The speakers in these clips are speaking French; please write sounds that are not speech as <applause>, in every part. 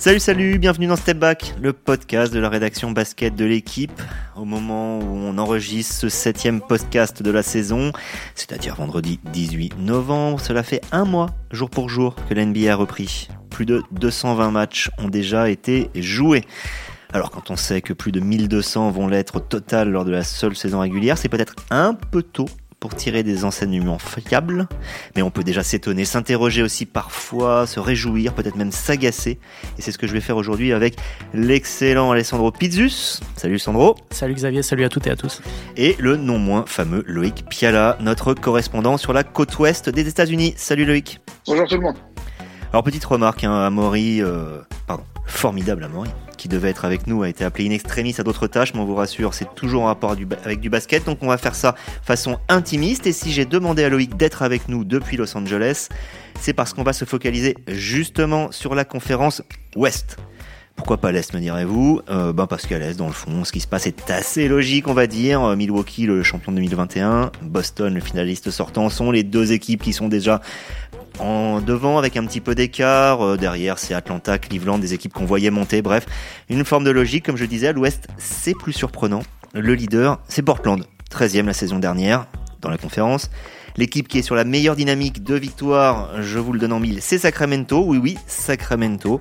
Salut, salut, bienvenue dans Step Back, le podcast de la rédaction basket de l'équipe. Au moment où on enregistre ce septième podcast de la saison, c'est-à-dire vendredi 18 novembre, cela fait un mois, jour pour jour, que l'NBA a repris. Plus de 220 matchs ont déjà été joués. Alors quand on sait que plus de 1200 vont l'être au total lors de la seule saison régulière, c'est peut-être un peu tôt pour tirer des enseignements fiables, mais on peut déjà s'étonner, s'interroger aussi parfois, se réjouir, peut-être même s'agacer. Et c'est ce que je vais faire aujourd'hui avec l'excellent Alessandro Pizzus. Salut Sandro. Salut Xavier, salut à toutes et à tous. Et le non moins fameux Loïc Piala, notre correspondant sur la côte ouest des États-Unis. Salut Loïc. Bonjour tout le monde. Alors petite remarque, hein, Amaury, euh, pardon, formidable Amaury, qui devait être avec nous a été appelé in extremis à d'autres tâches, mais on vous rassure, c'est toujours en rapport avec du basket, donc on va faire ça façon intimiste. Et si j'ai demandé à Loïc d'être avec nous depuis Los Angeles, c'est parce qu'on va se focaliser justement sur la conférence Ouest. Pourquoi pas l'Est, me direz-vous? Euh, ben Parce qu'à l'Est, dans le fond, ce qui se passe est assez logique, on va dire. Milwaukee, le champion 2021, Boston, le finaliste sortant, sont les deux équipes qui sont déjà en devant avec un petit peu d'écart. Euh, derrière, c'est Atlanta, Cleveland, des équipes qu'on voyait monter. Bref, une forme de logique. Comme je disais, à l'ouest, c'est plus surprenant. Le leader, c'est Portland, 13e la saison dernière dans la conférence. L'équipe qui est sur la meilleure dynamique de victoire, je vous le donne en mille, c'est Sacramento. Oui, oui, Sacramento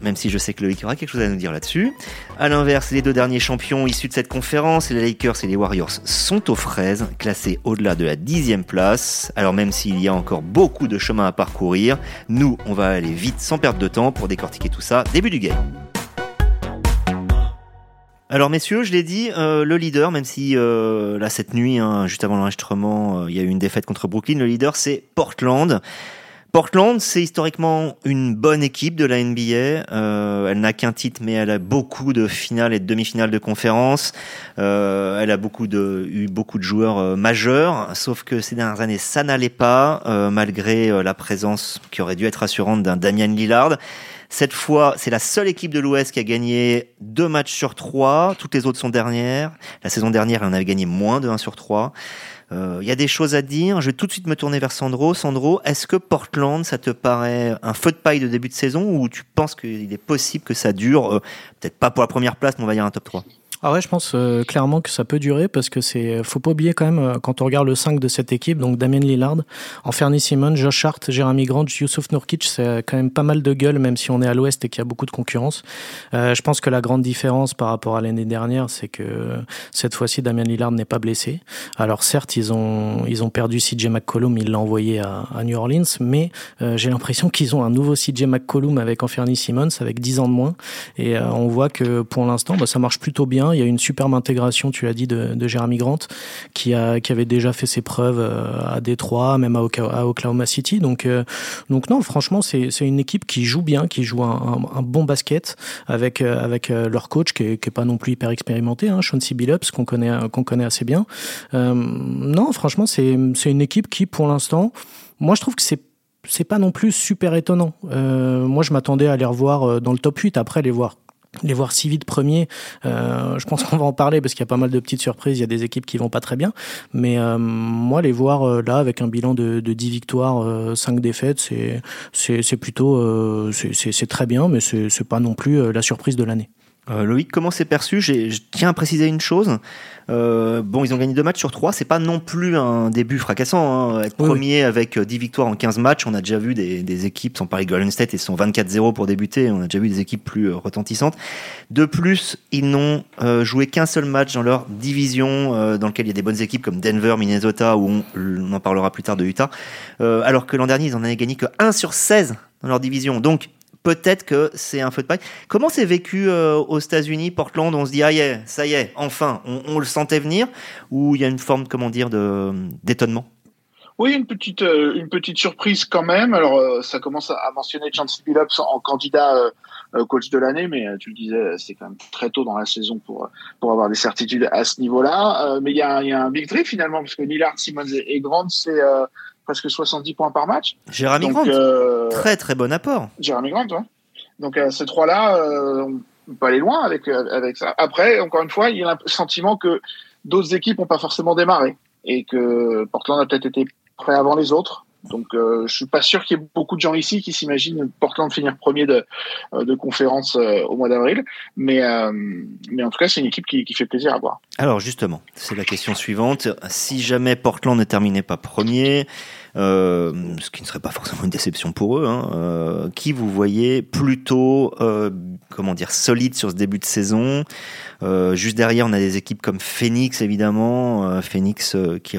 même si je sais que Loïc aura quelque chose à nous dire là-dessus. À l'inverse, les deux derniers champions issus de cette conférence, les Lakers et les Warriors, sont aux fraises, classés au-delà de la dixième place. Alors même s'il y a encore beaucoup de chemin à parcourir, nous, on va aller vite sans perdre de temps pour décortiquer tout ça. Début du game. Alors messieurs, je l'ai dit, euh, le leader, même si euh, là cette nuit, hein, juste avant l'enregistrement, euh, il y a eu une défaite contre Brooklyn, le leader c'est Portland. Portland, c'est historiquement une bonne équipe de la NBA. Euh, elle n'a qu'un titre, mais elle a beaucoup de finales et de demi-finales de conférence. Euh, elle a beaucoup de, eu beaucoup de joueurs euh, majeurs, sauf que ces dernières années, ça n'allait pas, euh, malgré euh, la présence qui aurait dû être assurante d'un Damian Lillard. Cette fois, c'est la seule équipe de l'Ouest qui a gagné deux matchs sur trois. Toutes les autres sont dernières. La saison dernière, elle en avait gagné moins de 1 sur 3. Il euh, y a des choses à dire. Je vais tout de suite me tourner vers Sandro. Sandro, est-ce que Portland, ça te paraît un feu de paille de début de saison ou tu penses qu'il est possible que ça dure, euh, peut-être pas pour la première place, mais on va dire un top 3 ah ouais, je pense euh, clairement que ça peut durer parce que c'est, faut pas oublier quand même euh, quand on regarde le 5 de cette équipe, donc Damien Lillard, Enferny Simon, Josh Hart, Jeremy Grant, Yusuf Nurkic, c'est quand même pas mal de gueule même si on est à l'Ouest et qu'il y a beaucoup de concurrence. Euh, je pense que la grande différence par rapport à l'année dernière, c'est que cette fois-ci Damien Lillard n'est pas blessé. Alors certes, ils ont ils ont perdu CJ McCollum, il l'a envoyé à, New Orleans, mais euh, j'ai l'impression qu'ils ont un nouveau CJ McCollum avec Enferny Simmons avec 10 ans de moins et on voit que pour l'instant, bah, ça marche plutôt bien. Il y a une superbe intégration, tu l'as dit, de, de Jeremy Grant, qui, avait déjà fait ses preuves euh, à Détroit, même à, Oklahoma City. Donc, euh, non, franchement, c'est une équipe qui joue bien, qui joue un, bon basket avec, euh, leur coach qui est, qui est pas non plus hyper expérimenté, hein, Sean C. Billups, qu'on connaît, qu'on connaît assez bien. Non, franchement, c'est une équipe qui, pour l'instant, moi, je trouve que c'est c'est pas non plus super étonnant. Moi, je m'attendais à les revoir dans le top 8, après les voir les voir si vite premiers, euh, je pense qu'on va en parler parce qu'il y a pas mal de petites surprises, il y a des équipes qui vont pas très bien, mais euh, moi les voir euh, là avec un bilan de, de 10 victoires, euh, 5 défaites, c'est c'est plutôt euh, c'est très bien, mais c'est pas non plus euh, la surprise de l'année. Euh, Loïc, comment c'est perçu? Je tiens à préciser une chose. Euh, bon, ils ont gagné deux matchs sur trois. C'est pas non plus un début fracassant. Hein. Être oui, premier oui. avec 10 victoires en 15 matchs, on a déjà vu des, des équipes, sans parler de Golden State, ils sont 24-0 pour débuter. On a déjà vu des équipes plus euh, retentissantes. De plus, ils n'ont euh, joué qu'un seul match dans leur division, euh, dans lequel il y a des bonnes équipes comme Denver, Minnesota, où on, on en parlera plus tard de Utah. Euh, alors que l'an dernier, ils en avaient gagné que 1 sur 16 dans leur division. Donc, peut-être que c'est un feu de paille. Comment c'est vécu euh, aux États-Unis, Portland On se dit ah yeah, ça y est, enfin, on, le sentait venir, ou il y a une forme, comment dire, d'étonnement? Oui, une petite, euh, une petite surprise quand même. Alors, euh, ça commence à mentionner Chance Billups en candidat coach de l'année, mais tu le disais, c'est quand même très tôt dans la saison pour pour avoir des certitudes à ce niveau-là. mais il y a, un big trip finalement, parce que Lillard, Simmons et Grant, c'est presque 70 points par match. Jérémy Grant, euh, très très bon apport. Jérémy Grant, ouais. Donc euh, ces trois-là, euh, on peut aller loin avec avec ça. Après, encore une fois, il y a le sentiment que d'autres équipes n'ont pas forcément démarré et que Portland a peut-être été prêt avant les autres. Donc, euh, je suis pas sûr qu'il y ait beaucoup de gens ici qui s'imaginent Portland finir premier de, euh, de conférence euh, au mois d'avril. Mais, mais en tout cas, c'est une équipe qui, qui, fait plaisir à voir. Alors, justement, c'est la question suivante. Si jamais Portland ne terminait pas premier, ce qui ne serait pas forcément une déception pour eux, hein, qui vous voyez plutôt, comment dire, solide sur ce début de saison? Juste derrière, on a des équipes comme Phoenix, évidemment. Phoenix qui,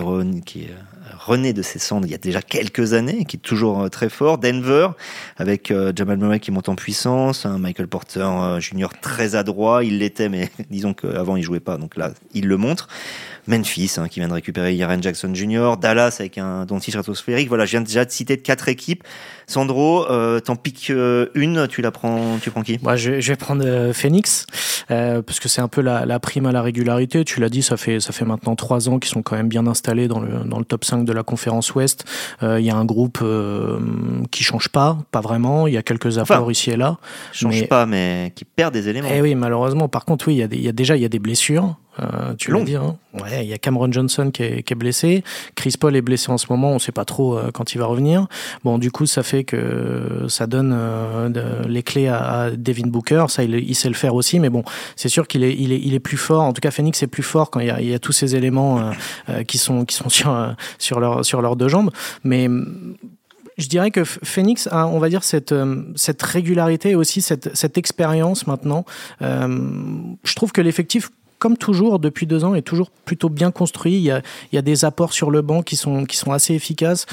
rené de ses cendres il y a déjà quelques années, qui est toujours euh, très fort. Denver, avec euh, Jamal Murray qui monte en puissance, un Michael Porter euh, Junior très adroit, il l'était, mais <laughs> disons qu'avant il jouait pas, donc là il le montre. Memphis, hein, qui vient de récupérer Yaren Jackson Jr., Dallas avec un dentiste stratosphérique. Voilà, je viens déjà de citer quatre équipes. Sandro, euh, t'en piques une, tu la prends, tu prends qui? Moi, je, vais prendre Phoenix parce que c'est un peu la, la, prime à la régularité. Tu l'as dit, ça fait ça fait maintenant trois ans qu'ils sont quand même bien installés dans le dans le top 5 de la conférence Ouest. Il y a un groupe qui change pas, pas vraiment. Il y a quelques apports ici et là. Change pas, mais qui perd des éléments. Eh oui, malheureusement. Par contre, oui, il y a, des, il y a déjà il y a des blessures. Euh, tu l'as dit. Hein. Ouais, il y a Cameron Johnson qui est, qui est, blessé. Chris Paul est blessé en ce moment. On ne sait pas trop euh, quand il va revenir. Bon, du coup, ça fait que ça donne euh, les clés à, Devin Booker. Ça, il, sait le faire aussi. Mais bon, c'est sûr qu'il est, il est, il est plus fort. En tout cas, Phoenix est plus fort quand il y a, il y a tous ces éléments qui sont, qui sont <laughs> sur, sur leur, sur leurs deux jambes. Mais je dirais que Phoenix a, on va dire, cette, cette régularité et aussi cette, cette expérience maintenant. je trouve que l'effectif comme toujours, depuis deux ans, est toujours plutôt bien construit. Il y a, il y a des apports sur le banc qui sont, qui sont assez efficaces.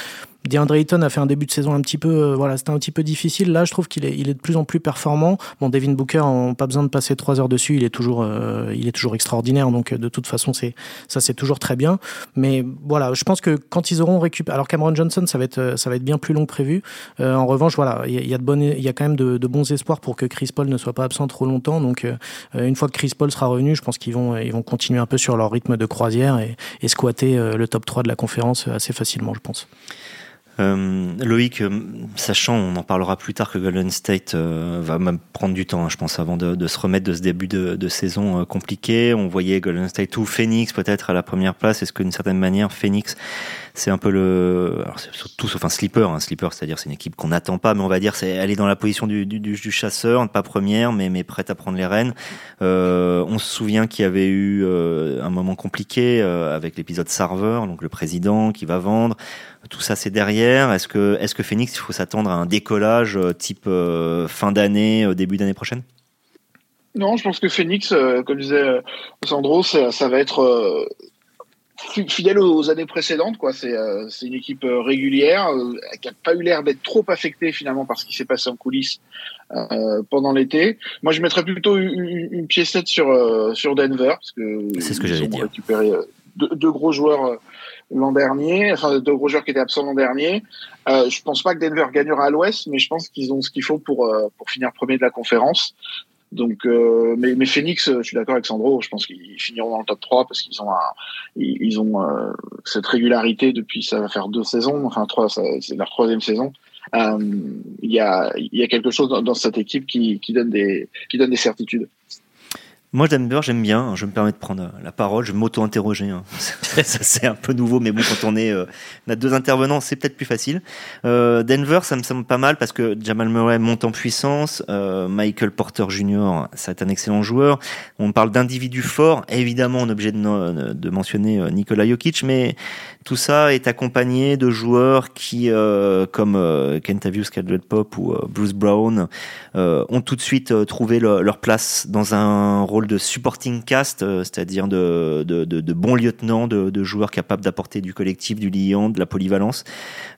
DeAndre Ayton a fait un début de saison un petit peu, euh, voilà, c'était un petit peu difficile. Là, je trouve qu'il est, il est de plus en plus performant. Bon, Devin Booker, on pas besoin de passer trois heures dessus. Il est toujours, euh, il est toujours extraordinaire. Donc, de toute façon, c'est, ça, c'est toujours très bien. Mais voilà, je pense que quand ils auront récupéré, alors Cameron Johnson, ça va être, ça va être bien plus long que prévu. Euh, en revanche, voilà, il y, a de bonnes, il y a quand même de, de, bons espoirs pour que Chris Paul ne soit pas absent trop longtemps. Donc, une fois que Chris Paul sera revenu, je pense qu'ils vont, ils vont continuer un peu sur leur rythme de croisière et, et squatter le top 3 de la conférence assez facilement, je pense. Euh, Loïc, euh, sachant, on en parlera plus tard que Golden State euh, va prendre du temps, hein, je pense, avant de, se remettre de ce début de, saison compliqué. On voyait Golden State ou Phoenix peut-être à la première place. Est-ce que d'une certaine manière, Phoenix, c'est un peu le, alors c'est tout sauf un sleeper, un sleeper, c'est-à-dire c'est une équipe qu'on n'attend pas, mais on va dire c'est elle est dans la position du, du, du chasseur, pas première, mais mais prête à prendre les rênes. on se souvient qu'il y avait eu un moment compliqué avec l'épisode Sarver, donc le président qui va vendre. Tout ça, c'est derrière. Est-ce que, est-ce que Phoenix, il faut s'attendre à un décollage euh, type euh, fin d'année, euh, début d'année prochaine? Non, je pense que Phoenix, comme disait Sandro, ça, ça va être fidèle aux années précédentes. Quoi. C'est, c'est une équipe régulière qui n'a pas eu l'air d'être trop affectée finalement par ce qui s'est passé en coulisses pendant l'été. Moi, je mettrais plutôt une, une piécette sur, sur Denver parce que c'est ce que j'allais dire. Récupéré deux, deux, gros joueurs l'an dernier, enfin deux gros joueurs qui étaient absents l'an dernier. Euh, je pense pas que Denver gagnera à l'Ouest, mais je pense qu'ils ont ce qu'il faut pour euh, pour finir premier de la conférence. Donc, euh, mais, mais Phoenix, je suis d'accord avec Sandro. Je pense qu'ils finiront dans le top 3 parce qu'ils ont un, ils, ont euh, cette régularité depuis ça va faire deux saisons, enfin trois, c'est leur troisième saison. Euh, il y a y a quelque chose dans, dans cette équipe qui qui donne des qui donne des certitudes. Moi, Denver, j'aime bien. Je me permets de prendre la parole. Je m'auto-interroger. Hein. <laughs> c'est un peu nouveau, mais bon, quand on est, euh, on a deux intervenants, c'est peut-être plus facile. Euh, Denver, ça me semble pas mal parce que Jamal Murray monte en puissance. Euh, Michael Porter Jr., c'est un excellent joueur. On parle d'individus forts. Évidemment, on est obligé de, mentionner euh, Nikola Jokic, mais tout ça est accompagné de joueurs qui, euh, comme euh, Kentavius Caldwell-Pop ou euh, Bruce Brown, euh, ont tout de suite euh, trouvé leur place dans un rôle de supporting cast, c'est-à-dire de, bons lieutenants, de, joueurs capables d'apporter du collectif, du liant, de la polyvalence,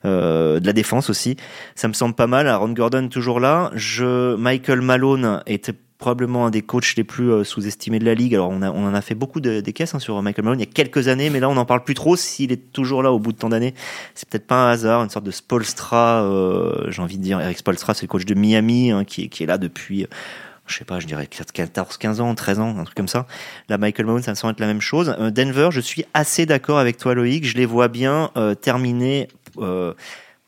de la défense aussi. Ça me semble pas mal. Aaron Gordon toujours là. Je, Michael Malone était probablement un des coachs les plus euh, sous-estimés de la ligue. Alors on, en a fait beaucoup de, des caisses hein, sur Michael Malone il y a quelques années, mais là on n'en parle plus trop. S'il est toujours là au bout de tant d'années, c'est peut-être pas un hasard, une sorte de Spolstra. Euh, J'ai envie de dire, Eric Spolstra, c'est le coach de Miami hein, qui est là depuis je sais pas, je dirais 14, 15 ans, 13 ans, un truc comme ça. Là, Michael Malone, ça me semble être la même chose. Euh, Denver, je suis assez d'accord avec toi, Loïc. Je les vois bien euh, terminer. Euh,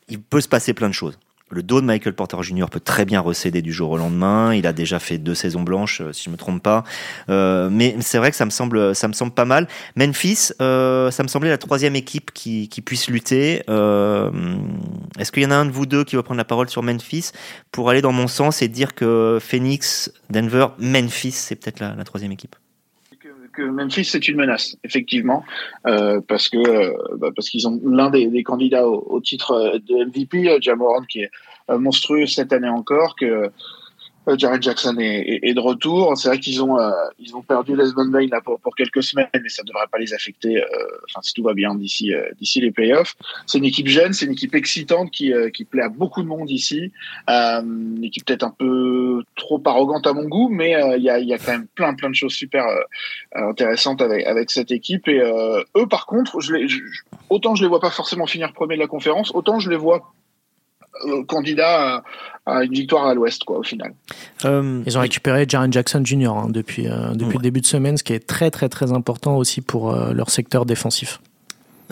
il peut se passer plein de choses le dos de Michael Porter Jr. peut très bien recéder du jour au lendemain. Il a déjà fait deux saisons blanches, euh, si je me trompe pas. Euh, mais c'est vrai que ça me semble, ça me semble pas mal. Memphis, euh, ça me semblait la troisième équipe qui, puisse lutter. Est-ce qu'il y en a un de vous deux qui va prendre la parole sur Memphis? Pour aller dans mon sens et dire que Phoenix, Denver, Memphis, c'est peut-être la troisième équipe que Memphis c'est une menace, effectivement, euh, parce que euh, bah, parce qu'ils ont l'un des, candidats au, titre de MVP, euh, Jamoran, qui est euh, monstrueux cette année encore, que euh, Jared Jackson est, est, de retour. C'est vrai qu'ils ont euh, ils ont perdu Les Bain là pour, pour quelques semaines, mais ça devrait pas les affecter. Euh, enfin, si tout va bien d'ici euh, d'ici les playoffs. C'est une équipe jeune, c'est une équipe excitante qui euh, qui plaît à beaucoup de monde ici. une équipe peut-être un peu trop arrogante à mon goût, mais il y a il y a quand même plein plein de choses super intéressantes avec avec cette équipe. Et eux, par contre, je les je, autant je les vois pas forcément finir premier de la conférence, autant je les vois candidat à, à, une victoire à l'Ouest, quoi, au final. Euh, Ils ont récupéré Jaren Jackson Jr. Hein, depuis euh, depuis ouais. le début de semaine, ce qui est très très très important aussi pour euh, leur secteur défensif.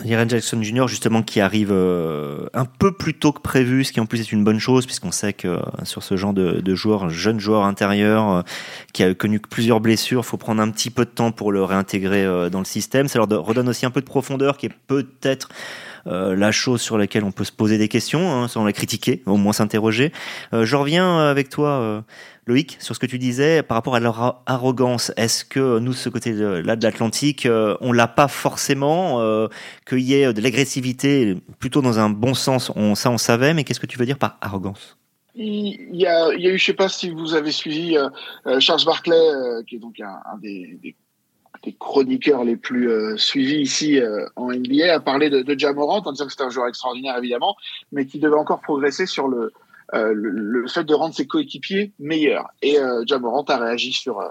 Jaren Jackson Jr. justement qui arrive euh, un peu plus tôt que prévu, ce qui en plus est une bonne chose puisqu'on sait que euh, sur ce genre de, de joueur, un jeune joueur intérieur euh, qui a connu plusieurs blessures, faut prendre un petit peu de temps pour le réintégrer euh, dans le système. Ça leur redonne aussi un peu de profondeur qui est peut-être euh, la chose sur laquelle on peut se poser des questions, hein, sans la critiquer, au moins s'interroger. Euh, je reviens avec toi, euh, Loïc, sur ce que tu disais par rapport à leur arrogance. Est-ce que nous, ce côté-là de l'Atlantique, euh, on l'a pas forcément, euh, qu'il y ait de l'agressivité, plutôt dans un bon sens, on, ça on savait, mais qu'est-ce que tu veux dire par arrogance? Il y, a, eu, je sais pas si vous avez suivi euh, Charles Barclay, qui est donc un, des des chroniqueurs les plus euh, suivis ici euh, en NBA, a parlé de, de Jamorant en disant que c'était un joueur extraordinaire évidemment, mais qui devait encore progresser sur le, euh, le, le, fait de rendre ses coéquipiers meilleurs. Et euh, Jamorant a réagi sur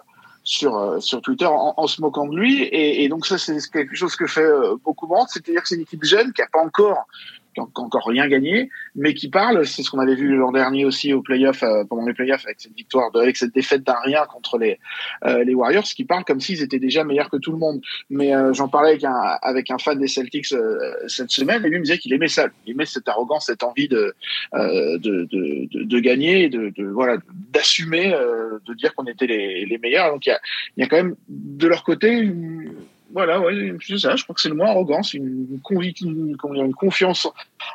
sur sur Twitter en, en, se moquant de lui, et, et donc ça c'est quelque chose que fait beaucoup monde, c'est-à-dire que c'est une équipe jeune qui a pas encore qui n'a encore rien gagné, mais qui parle, c'est ce qu'on avait vu l'an dernier aussi au playoff, euh, pendant les playoffs avec cette victoire, de, avec cette défaite d'un rien contre les euh, les Warriors, qui parle comme s'ils étaient déjà meilleurs que tout le monde. Mais euh, j'en parlais avec un avec un fan des Celtics euh, cette semaine, et lui me disait qu'il aimait ça, il aimait cette arrogance, cette envie de euh, de, de, de, gagner, de, de voilà, d'assumer, euh, de dire qu'on était les, les meilleurs. Donc il y a y a quand même de leur côté une, voilà, ouais, c'est ça. Je crois que c'est le mot arrogance, une, une, une, confiance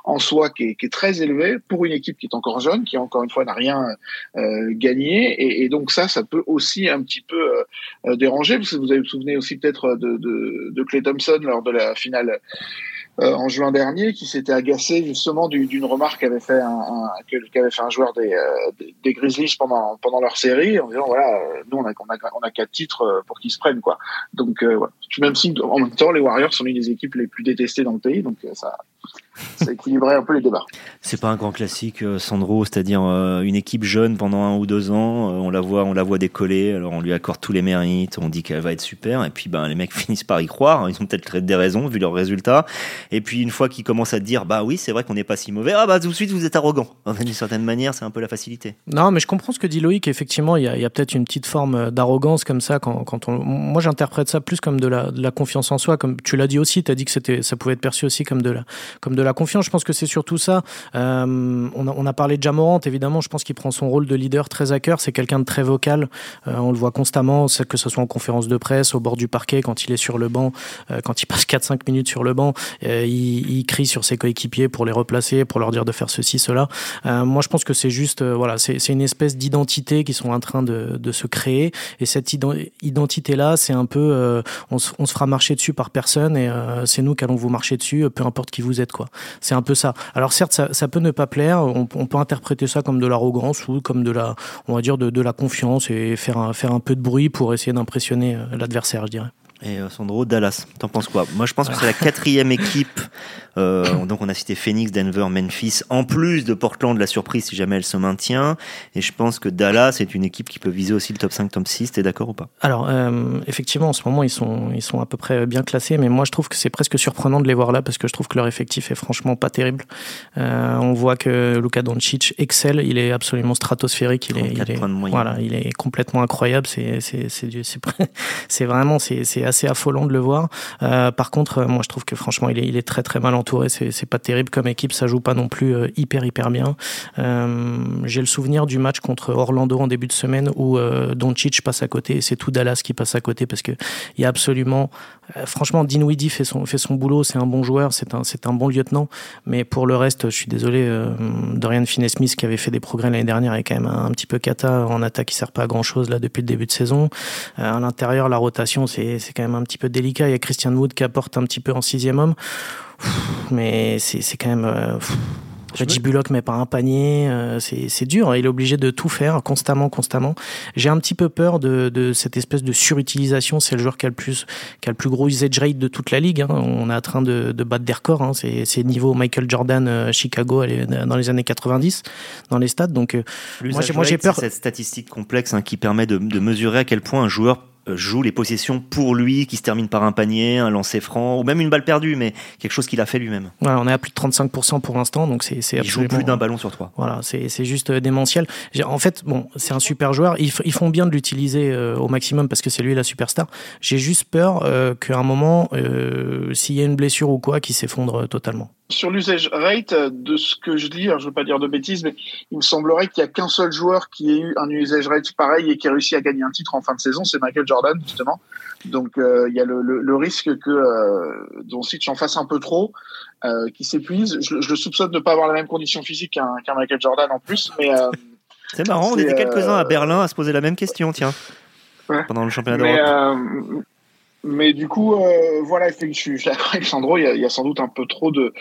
en soi qui est, qui est, très élevée pour une équipe qui est encore jeune, qui encore une fois n'a rien euh, gagné, et, et, donc ça, ça peut aussi un petit peu euh, déranger, parce que vous vous souvenez aussi peut-être de, de, de Clay Thompson lors de la finale euh, en juin dernier qui s'était agacé justement d'une remarque qu'avait fait un, un qu'avait fait un joueur des, euh, des Grizzlies pendant pendant leur série en disant voilà nous on a on a on a quatre titres euh, pour qu'ils se prennent quoi donc euh, voilà. même si en même temps les Warriors sont une des équipes les plus détestées dans le pays donc ça ça équilibrait un peu les débats. C'est pas un grand classique, Sandro, c'est-à-dire euh, une équipe jeune pendant un ou deux ans, euh, on la voit, on la voit décoller, alors on lui accorde tous les mérites, on dit qu'elle va être super, et puis ben les mecs <laughs> finissent par y croire, ils ont peut-être des raisons vu leurs résultats, et puis une fois qu'ils commencent à dire bah oui c'est vrai qu'on n'est pas si mauvais, ah bah tout de suite vous êtes arrogant. <laughs> D'une certaine manière, c'est un peu la facilité. Non, mais je comprends ce que dit Loïc. Effectivement, il y a, a peut-être une petite forme d'arrogance comme ça quand, quand on. Moi, j'interprète ça plus comme de la, de la confiance en soi, comme tu l'as dit aussi. Tu as dit que c'était, ça pouvait être perçu aussi comme de la, comme de la confiance. Je pense que c'est surtout ça. Euh, on, a, parlé de Jamorant, évidemment. Je pense qu'il prend son rôle de leader très à cœur. C'est quelqu'un de très vocal. Euh, on le voit constamment, que ce soit en conférence de presse, au bord du parquet, quand il est sur le banc, euh, quand il passe 4-5 minutes sur le banc, il, crie sur ses coéquipiers pour les replacer, pour leur dire de faire ceci, cela. moi, je pense que c'est juste, voilà, c'est une espèce d'identité qui sont en train de, se créer. Et cette identité-là, c'est un peu, on, se, fera marcher dessus par personne et c'est nous qui allons vous marcher dessus, peu importe qui vous êtes, C'est un peu ça. Alors certes, ça, peut ne pas plaire. On, peut interpréter ça comme de l'arrogance ou comme de la, on va dire, de, la confiance et faire faire un peu de bruit pour essayer d'impressionner l'adversaire, je dirais. Et euh, Sandro, Dallas, t'en penses quoi? Moi, je pense que c'est la quatrième <laughs> équipe. Euh, donc, on a cité Phoenix, Denver, Memphis, en plus de Portland, la surprise si jamais elle se maintient. Et je pense que Dallas est une équipe qui peut viser aussi le top 5, top 6. T'es d'accord ou pas? Alors, euh, effectivement, en ce moment, ils sont, ils sont à peu près bien classés, mais moi, je trouve que c'est presque surprenant de les voir là parce que je trouve que leur effectif est franchement pas terrible. Euh, on voit que Luka Doncic excelle, il est absolument stratosphérique, il est, il est voilà, il est complètement incroyable. C'est, c'est, c'est, <laughs> c'est vraiment, c'est assez affolant de le voir. Euh, par contre, moi, je trouve que franchement, il est, très très mal entouré c'est pas terrible comme équipe, ça joue pas non plus hyper hyper bien. J'ai le souvenir du match contre Orlando en début de semaine où Doncic passe à côté, c'est tout Dallas qui passe à côté parce que il y a absolument, franchement, Dinwiddie fait son fait son boulot, c'est un bon joueur, c'est un c'est un bon lieutenant, mais pour le reste, je suis désolé, Dorian Finney-Smith qui avait fait des progrès l'année dernière est quand même un, petit peu cata en attaque, qui sert pas à grand chose là depuis le début de saison. à l'intérieur, la rotation c'est quand même un petit peu délicat. Il y a Christian Wood qui apporte un petit peu en sixième homme. mais c'est quand même. Euh, Reggie Bullock met pas un panier, euh, c'est dur. Hein. Il est obligé de tout faire constamment, constamment. J'ai un petit peu peur de, de cette espèce de surutilisation. C'est le joueur qui a le plus, qui a le plus gros usage rate de toute la ligue. Hein. On est en train de, de battre des records. Hein. C'est niveau Michael Jordan euh, Chicago dans les années 90 dans les stades. Donc moi j'ai peur. Cette statistique complexe hein, qui permet de, de mesurer à quel point un joueur euh, joue les possessions pour lui, qui se termine par un panier, un lancer franc, ou même une balle perdue, mais quelque chose qu'il a fait lui-même. Voilà, on est à plus de 35% pour l'instant, donc c'est absolument... Il joue plus d'un ballon sur trois. Voilà, c'est juste euh, démentiel. En fait, bon, c'est un super joueur, ils, ils font bien de l'utiliser euh, au maximum parce que c'est lui la superstar. J'ai juste peur qu'à un moment, s'il y a une blessure ou quoi, qu'il s'effondre totalement sur l'usage rate, de ce que je dis, alors je veux pas dire de bêtises, mais il me semblerait qu'il y a qu'un seul joueur qui ait eu un usage rate pareil et qui a réussi à gagner un titre en fin de saison, c'est Michael Jordan justement. Donc euh, il y a le, le, risque que euh, Doncic en fasse un peu trop, euh, qui s'épuise. Je, je, le soupçonne de ne pas avoir la même condition physique qu'un Michael Jordan en plus, mais euh, c'est marrant. On était quelques-uns à Berlin à se poser la même question, tiens, pendant le championnat d'Europe. Mais du coup, euh, voilà, je suis d'accord avec Sandro, il y, a, sans doute un peu trop de,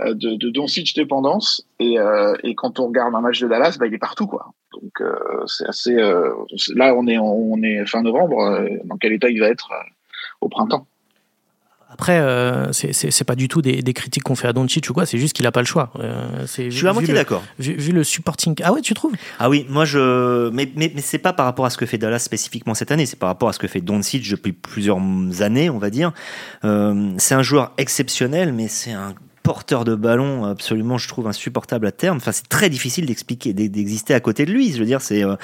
euh, de, de Doncic dépendance. Et, euh, et quand on regarde un match de Dallas, bah, il est partout. quoi. Donc c'est assez... Là, on est, on est fin novembre. dans quel état il va être au printemps après, euh, c'est pas du tout des, des critiques qu'on fait à Doncic ou quoi, c'est juste qu'il a pas le choix. Euh, je suis à moitié d'accord. Vu, vu, le supporting. Ah ouais, tu trouves? Ah oui, moi je. Mais, mais, mais c'est pas par rapport à ce que fait Dallas spécifiquement cette année, c'est par rapport à ce que fait Doncic depuis plusieurs années, on va dire. Euh, c'est un joueur exceptionnel, mais c'est un porteur de ballon absolument, je trouve, insupportable à terme. Enfin, c'est très difficile d'expliquer, d'exister à côté de lui. Je veux dire, c'est euh,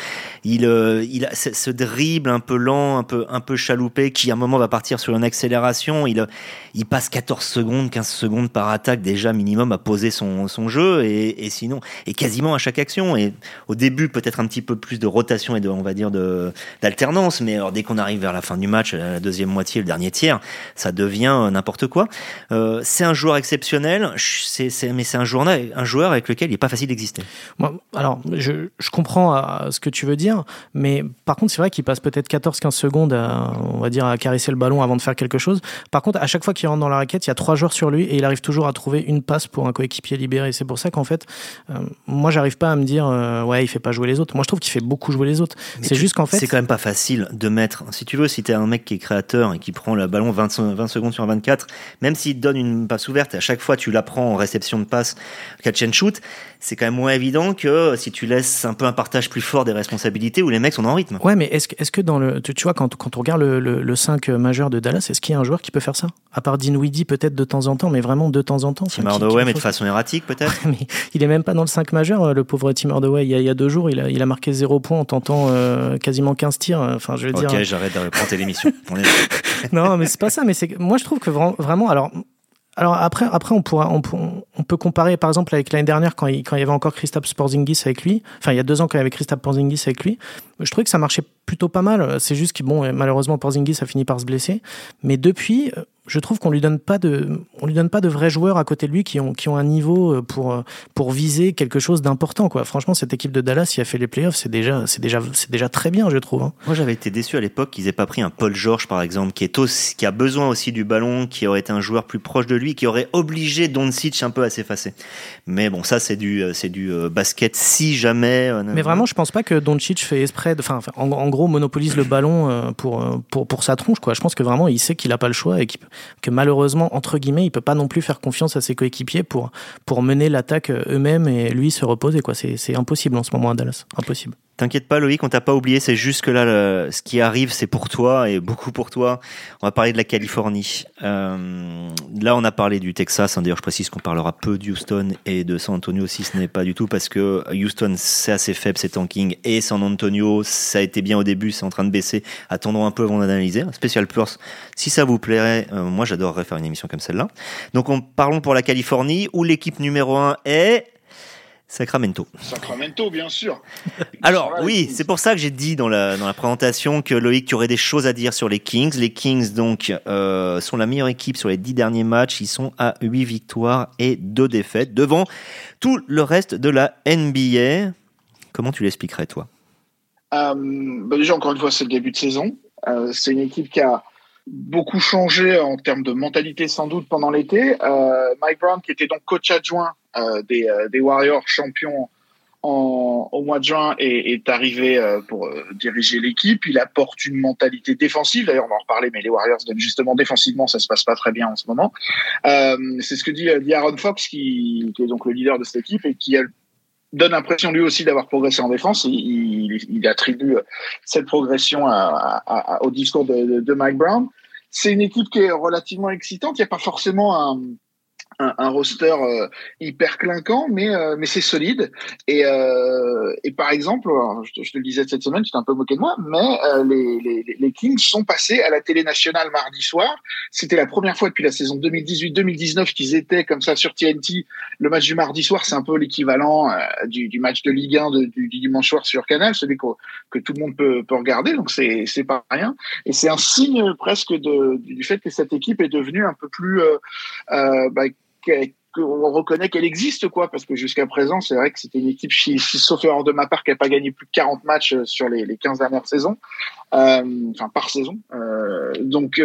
il, euh, il a ce dribble un peu lent, un peu un peu chaloupé, qui à un moment va partir sur une accélération. Il il passe 14 secondes, 15 secondes par attaque déjà minimum à poser son, son jeu et, sinon et quasiment à chaque action. Et au début peut-être un petit peu plus de rotation et de on va dire de d'alternance, mais alors dès qu'on arrive vers la fin du match, la deuxième moitié, le dernier tiers, ça devient n'importe quoi. Euh, c'est un joueur exceptionnel c'est, mais c'est un joueur, un joueur avec lequel il n'est pas facile d'exister. alors, je, je, comprends euh, ce que tu veux dire, mais par contre, c'est vrai qu'il passe peut-être 14-15 secondes à, on va dire, à caresser le ballon avant de faire quelque chose. Par contre, à chaque fois qu'il rentre dans la raquette, il y a trois joueurs sur lui et il arrive toujours à trouver une passe pour un coéquipier libéré. C'est pour ça qu'en fait, euh, moi, j'arrive pas à me dire, euh, ouais, il fait pas jouer les autres. Moi, je trouve qu'il fait beaucoup jouer les autres. c'est juste qu'en fait. C'est quand même pas facile de mettre, si tu veux, si tu es un mec qui est créateur et qui prend le ballon 20, 20 secondes sur 24, même s'il donne une passe ouverte, à chaque fois, tu la prends en réception de passe, catch and shoot, c'est quand même moins évident que si tu laisses un peu un partage plus fort des responsabilités où les mecs sont en rythme. Ouais, mais est-ce est que dans le. Tu, vois, quand, quand on regarde le, le, 5 majeur de Dallas, est-ce qu'il y a un joueur qui peut faire ça? À part Dinwiddie, peut-être de temps en temps, mais vraiment de temps en temps. Tim Hardaway, mais de façon erratique, <laughs> peut-être Il est même pas dans le 5 majeur, le pauvre Tim Hardaway. Il y a, il y a deux jours, il a, il a marqué 0 points en tentant euh, quasiment 15 tirs. Enfin, je veux dire. Ok, j'arrête de reprendre l'émission. <laughs> non, mais c'est pas ça. Mais c'est moi, je trouve que vraiment. Alors, alors après, après on, pourra, on, on, peut comparer par exemple avec l'année dernière quand il, quand il y avait encore Christophe Sporzingis avec lui. Enfin, il y a deux ans quand il y avait Christophe Porzingis avec lui. Je trouvais que ça marchait plutôt pas mal. C'est juste que bon, malheureusement Porzingis a fini par se blesser. Mais depuis, je trouve qu'on lui donne pas de, on lui donne pas de vrais joueurs à côté de lui qui ont, qui ont un niveau euh, pour, euh, pour viser quelque chose d'important, quoi. Franchement, cette équipe de Dallas, qui a fait les playoffs, c'est déjà, c'est déjà, c'est déjà très bien, je trouve. Hein. Moi, j'avais été déçu à l'époque qu'ils aient pas pris un Paul George, par exemple, qui est aussi, qui a besoin aussi du ballon, qui aurait été un joueur plus proche de lui, qui aurait obligé Doncic un peu à s'effacer. Mais bon, ça, c'est du, euh, c'est du basket si jamais. Mais vraiment, je pense pas que Doncic fait esprit enfin, en, gros, monopolise le ballon pour, pour, pour sa tronche, quoi. Je pense que vraiment, il sait qu'il a pas le choix et qu'il que malheureusement, entre guillemets, il peut pas non plus faire confiance à ses coéquipiers pour, pour mener l'attaque eux-mêmes et lui se reposer. Quoi. C'est, c'est impossible en ce moment à Dallas. Impossible. T'inquiète pas, Loïc, on t'a pas oublié. C'est juste que là, ce qui arrive, c'est pour toi et beaucoup pour toi. On va parler de la Californie. Euh, là, on a parlé du Texas. Hein. D'ailleurs, je précise qu'on parlera peu d'Houston et de San Antonio, si ce n'est pas du tout, parce que Houston, c'est assez faible, c'est tanking, et San Antonio, ça a été bien au début, c'est en train de baisser. Attendons un peu avant d'analyser. Special Plus, si ça vous plairait, euh, moi, j'adorerais faire une émission comme celle-là. Donc, on parlons pour la Californie, où l'équipe numéro un est Sacramento. Sacramento, bien sûr. <laughs> Alors oui, c'est pour ça que j'ai dit dans la, dans la présentation que Loïc, tu aurais des choses à dire sur les Kings. Les Kings, donc, euh, sont la meilleure équipe sur les dix derniers matchs. Ils sont à 8 victoires et 2 défaites devant tout le reste de la NBA. Comment tu l'expliquerais, toi? Euh, bah Déjà, encore une fois, c'est le début de saison. Euh, c'est une équipe qui a beaucoup changé en termes de mentalité sans doute pendant l'été. Mike Brown, qui était donc coach adjoint euh, euh, des, Warriors champions au mois de juin est, est arrivé euh, pour diriger l'équipe. Il apporte une mentalité défensive. D'ailleurs, on va en reparler, mais les Warriors, justement, défensivement, ça se passe pas très bien en ce moment. C'est ce que dit, dit Aaron Fox, qui, est donc le leader de cette équipe et qui donne l'impression lui aussi d'avoir progressé en défense. Il, attribue cette progression au discours de, de Mike Brown. C'est une équipe qui est relativement excitante. Il n'y a pas forcément un un, un roster euh, hyper clinquant, mais euh, mais c'est solide. Et, euh, et par exemple, je te, le disais cette semaine, tu t'es un peu moqué de moi, mais les, les, les, Kings sont passés à la télé nationale mardi soir. C'était la première fois depuis la saison 2018-2019 qu'ils étaient comme ça sur TNT. Le match du mardi soir, c'est un peu l'équivalent du, du, match de Ligue 1 de, du, du, dimanche soir sur Canal, celui que, que tout le monde peut, peut regarder. Donc c'est c'est pas rien. Et c'est un signe presque de, du fait que cette équipe est devenue un peu plus euh, bah, qu'on reconnaît qu'elle existe, quoi, parce que jusqu'à présent, c'est vrai que c'était une équipe, sauf erreur de ma part, qui n'a pas gagné plus de 40 matchs euh, sur les, les 15 dernières saisons, euh, enfin par saison, euh, donc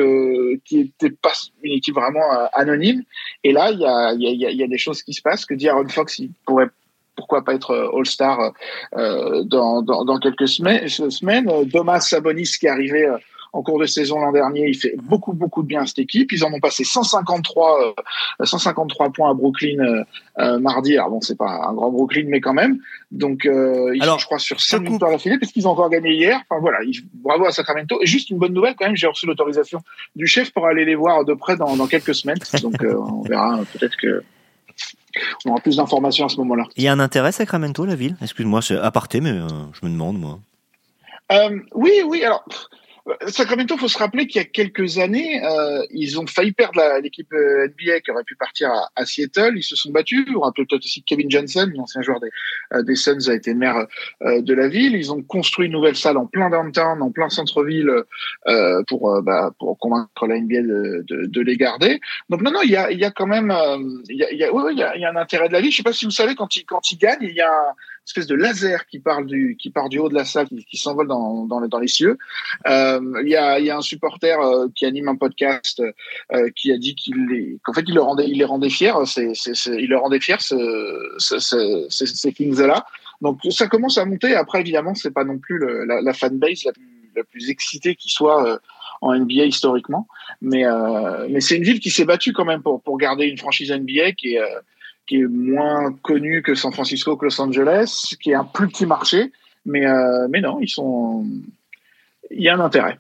qui était pas une équipe vraiment anonyme. Et là, il y a, des choses qui se passent que dit Aaron Fox, il pourrait pourquoi pas être All-Star dans, quelques semaines. semaines. Thomas Sabonis qui est arrivé en cours de saison l'an dernier. Il fait beaucoup, beaucoup de bien à cette équipe. Ils en ont passé 153, 153 euh, points à Brooklyn euh, euh, mardi. Alors bon, c'est pas un grand Brooklyn, mais quand même. Donc, euh, ils Alors, sont, je crois, sur 5 victoires d'affilée, parce qu'ils ont encore gagné hier. Enfin voilà, bravo à Sacramento. Et juste une bonne nouvelle quand même, j'ai reçu l'autorisation du chef pour aller les voir de près dans, dans quelques semaines. <laughs> Donc, on verra peut-être que on aura plus d'informations à ce moment-là. Il y a un intérêt Sacramento, la ville? Excuse-moi, c'est aparté, mais je me demande, moi. Euh, oui, oui. Alors, Sacramento, faut se rappeler qu'il y a quelques années, euh, ils ont failli perdre l'équipe euh, NBA qui aurait pu partir à, à, Seattle. Ils se sont battus. On rappelle peut-être aussi Kevin Johnson, l'ancien joueur des, euh, des Suns, a été maire euh, de la ville. Ils ont construit une nouvelle salle en plein downtown, en plein centre-ville, euh, pour bah, pour convaincre la NBA de, de, de, les garder. Donc non, non, il y a il y a quand même il y a il y a, il y a, un intérêt de la ville. Je sais pas si vous savez quand ils quand ils gagnent, il y a espèce de laser qui part du qui part du haut de la salle, qui, s'envole dans, dans, dans les cieux. Euh, il y a il y a un supporter euh, qui anime un podcast euh, qui a dit qu'il les qu'en fait il le rendait il les rendait fiers. C'est c'est il le rendait fiers ce, ce, ce, ces Kings là. Donc ça commence à monter. Après évidemment c'est pas non plus le, la, la fanbase la plus, la plus excitée qui soit euh, en NBA historiquement, mais euh, mais c'est une ville qui s'est battue quand même pour pour garder une franchise NBA qui est qui est moins connu que San Francisco, que Los Angeles, qui est un plus petit marché. Mais, euh, mais non, ils sont. Il y a un intérêt.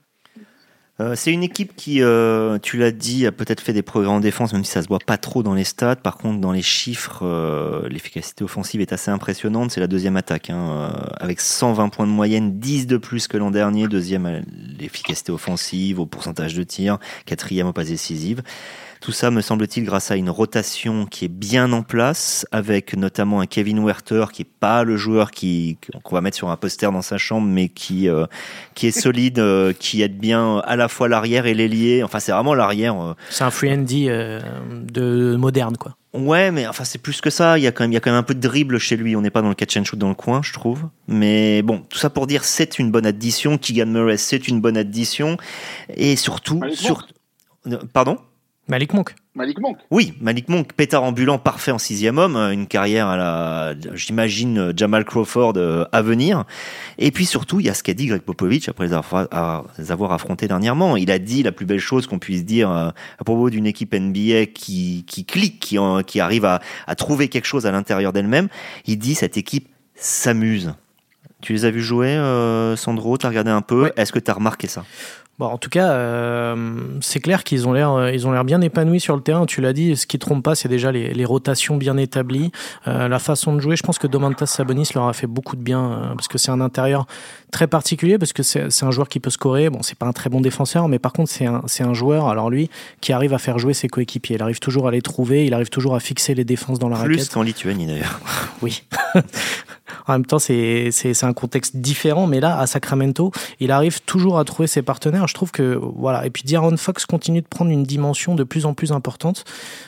Euh, c'est une équipe qui, euh, tu l'as dit, a peut-être fait des progrès en défense, même si ça se voit pas trop dans les stats. Par contre, dans les chiffres, l'efficacité offensive est assez impressionnante. C'est la deuxième attaque, hein, avec 120 points de moyenne, 10 de plus que l'an dernier. Deuxième, l'efficacité offensive, au pourcentage de tir. Quatrième au passe décisive. Tout ça, me semble-t-il, grâce à une rotation qui est bien en place, avec notamment un Kevin Werther qui est pas le joueur qui qu'on va mettre sur un poster dans sa chambre, mais qui euh, qui est solide, euh, qui aide bien à la fois l'arrière et l'ailier. Enfin, c'est vraiment l'arrière. Euh. C'est un free handy de moderne, quoi. Ouais, mais enfin c'est plus que ça. Il y a quand même, il y a quand même un peu de dribble chez lui. On n'est pas dans le catch and shoot dans le coin, je trouve. Mais bon, tout ça pour dire, c'est une bonne addition. Keegan Murray, c'est une bonne addition. Et surtout, sur... pardon? Malik Monk. Malik Monk. Oui, Malik Monk, pétard ambulant parfait en sixième homme, une carrière à la, j'imagine, Jamal Crawford euh, à venir. Et puis surtout, il y a ce qu'a dit Greg Popovich après les avoir affrontés dernièrement. Il a dit la plus belle chose qu'on puisse dire euh, à propos d'une équipe NBA qui, qui clique, qui, qui arrive à, à trouver quelque chose à l'intérieur d'elle-même. Il dit cette équipe s'amuse Tu les as vus jouer, Sandro? Tu as regardé un peu? Est-ce que tu as remarqué ça? Bon, en tout cas, euh, c'est clair qu'ils ont l'air, euh, ils ont l'air bien épanouis sur le terrain. Tu l'as dit, ce qui trompe pas, c'est déjà les, les, rotations bien établies, euh, la façon de jouer. Je pense que Domantas Sabonis leur a fait beaucoup de bien euh, parce que c'est un intérieur très particulier parce que c'est, un joueur qui peut scorer. Bon, c'est pas un très bon défenseur, mais par contre, c'est un, c'est un joueur. Alors lui, qui arrive à faire jouer ses coéquipiers. Il arrive toujours à les trouver. Il arrive toujours à fixer les défenses dans la Plus raquette. qu'en Lituanie d'ailleurs. <laughs> oui. En même temps, c'est, un contexte différent, mais là, à Sacramento, il arrive toujours à trouver ses partenaires. Je trouve que voilà. Et puis D'Aaron Fox continue de prendre une dimension de plus en plus importante.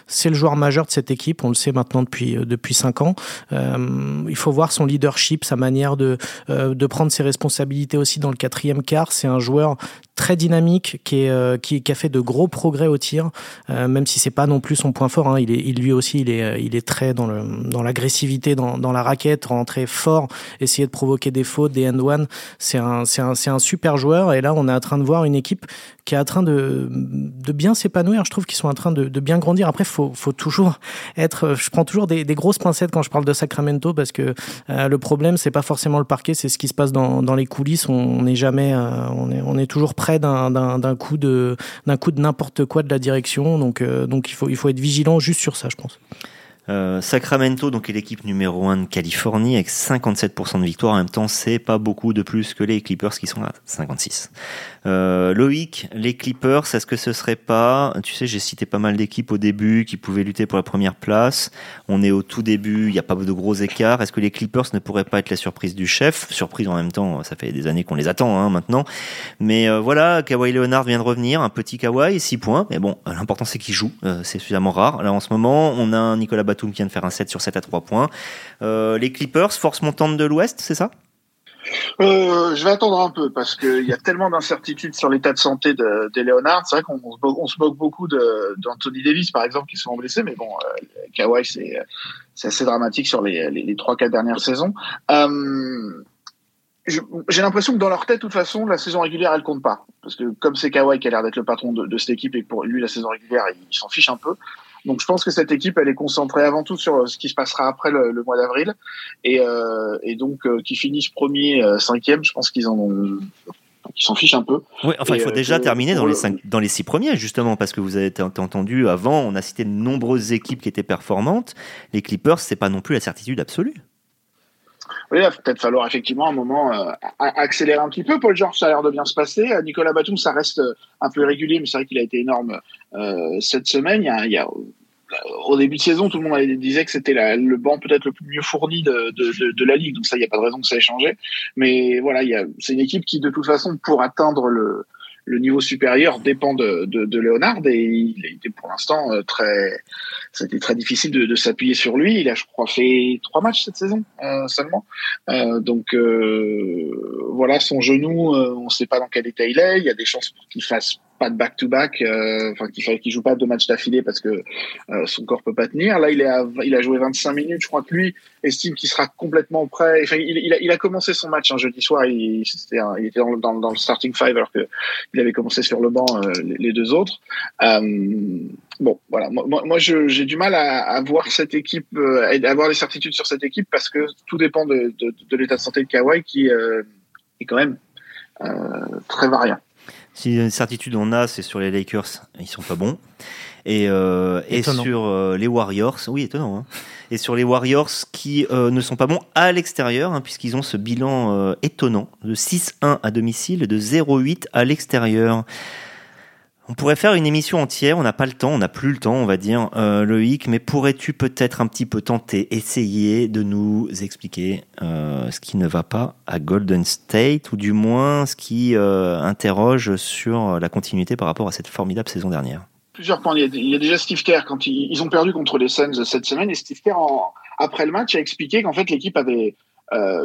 C'est le joueur majeur de cette équipe. On le sait maintenant depuis depuis cinq ans. Euh, il faut voir son leadership, sa manière de euh, de prendre ses responsabilités aussi dans le quatrième quart. C'est un joueur très dynamique qui, est, euh, qui, qui, a fait de gros progrès au tir, euh, même si c'est pas non plus son point fort. Hein. Il est, il, lui aussi, il est, il est très dans le, dans l'agressivité, dans, dans la raquette, rentrer fort, essayer de provoquer des fautes, des end one. C'est un, c'est un, c'est un super joueur. Et là, on est en train de voir une équipe qui est en train de, de bien s'épanouir. Je trouve qu'ils sont en train de, de bien grandir. Après, faut, faut toujours être. Je prends toujours des, des grosses pincettes quand je parle de Sacramento parce que euh, le problème, c'est pas forcément le parquet, c'est ce qui se passe dans, dans les coulisses. On n'est jamais, euh, on est, on est toujours prêt d'un coup de d'un coup de n'importe quoi de la direction. Donc euh, donc il faut il faut être vigilant juste sur ça, je pense. Euh, Sacramento donc est l'équipe numéro 1 de Californie avec 57% de victoire. En même temps, c'est pas beaucoup de plus que les Clippers qui sont à 56. Euh, Loïc, les Clippers, est-ce que ce serait pas, tu sais, j'ai cité pas mal d'équipes au début qui pouvaient lutter pour la première place. On est au tout début, il n'y a pas de gros écarts. Est-ce que les Clippers ne pourraient pas être la surprise du chef? Surprise en même temps, ça fait des années qu'on les attend hein, maintenant. Mais euh, voilà, Kawhi Leonard vient de revenir, un petit Kawhi, 6 points. Mais bon, l'important c'est qu'il joue, euh, c'est suffisamment rare. Là en ce moment, on a un Nicolas Batum qui vient de faire un 7 sur 7 à 3 points. Euh, les Clippers, force montante de l'Ouest, c'est ça? Euh, je vais attendre un peu parce qu'il y a tellement d'incertitudes sur l'état de santé de, de Leonard. C'est vrai qu'on se, moque, se beaucoup d'Anthony Davis, par exemple, qui sont blessés, mais bon, euh, Kawhi, c'est assez dramatique sur les, les, les 3-4 dernières saisons. Euh, j'ai l'impression que dans leur tête, de toute façon, la saison régulière, elle compte pas. Parce que comme c'est Kawhi qui a l'air d'être le patron de, cette équipe et pour lui, la saison régulière, il s'en fiche un peu. Donc je pense que cette équipe, elle est concentrée avant tout sur euh, ce qui se passera après le, le mois d'avril. Et, euh, et donc, euh, qui finissent premier, euh, cinquième, je pense qu'ils en ont qui s'en fichent un peu. Oui, enfin, et il faut déjà terminer dans les, cinq, dans les six premiers, justement, parce que vous avez entendu avant, on a cité de nombreuses équipes qui étaient performantes. Les Clippers, c'est pas non plus la certitude absolue. Oui, il va peut-être falloir effectivement un moment euh, accélérer un petit peu. Paul George, ça a l'air de bien se passer. Nicolas Batum, ça reste un peu irrégulier, mais c'est vrai qu'il a été énorme euh, cette semaine. Il y, a, il y a, au début de saison, tout le monde disait que c'était le banc peut-être le plus mieux fourni de, de, de, de, la ligue. Donc ça, il n'y a pas de raison que ça ait changé. Mais voilà, c'est une équipe qui, de toute façon, pour atteindre le, le niveau supérieur dépend de, de, de Leonard et il était pour l'instant euh, très, c'était très difficile de, de s'appuyer sur lui. Il a, je crois, fait trois matchs cette saison euh, seulement. Euh, donc euh, voilà, son genou, euh, on ne sait pas dans quel état il est. Il y a des chances pour qu'il fasse de back-to-back, euh, enfin qu'il qu joue pas deux matchs d'affilée parce que euh, son corps peut pas tenir. Là, il, est il a joué 25 minutes. Je crois que lui estime qu'il sera complètement prêt. Enfin, il, a, il a commencé son match un jeudi soir. Il, était dans, le starting five alors que il avait commencé sur le banc euh, les, deux autres. Bon, voilà. Moi, j'ai du mal à, à, voir cette équipe, à avoir des certitudes sur cette équipe parce que tout dépend de, l'état de santé de Kawhi qui est quand même très variant. Si une certitude on a, c'est sur les Lakers, ils sont pas bons. Et, euh, et sur euh, les Warriors, oui, étonnant. Hein. Et sur les Warriors qui euh, ne sont pas bons à l'extérieur, hein, puisqu'ils ont ce bilan étonnant de 6-1 à domicile et de 0-8 à l'extérieur. On pourrait faire une émission entière, on n'a pas le temps, on n'a plus le temps, on va dire, euh, Loïc, mais pourrais-tu peut-être un petit peu tenter, essayer de nous expliquer euh, ce qui ne va pas à Golden State, ou du moins ce qui euh, interroge sur la continuité par rapport à cette formidable saison dernière? Plusieurs points. Il y a, déjà Steve Kerr, quand ils, ont perdu contre les Suns cette semaine, et Steve Kerr, après le match, a expliqué qu'en fait l'équipe avait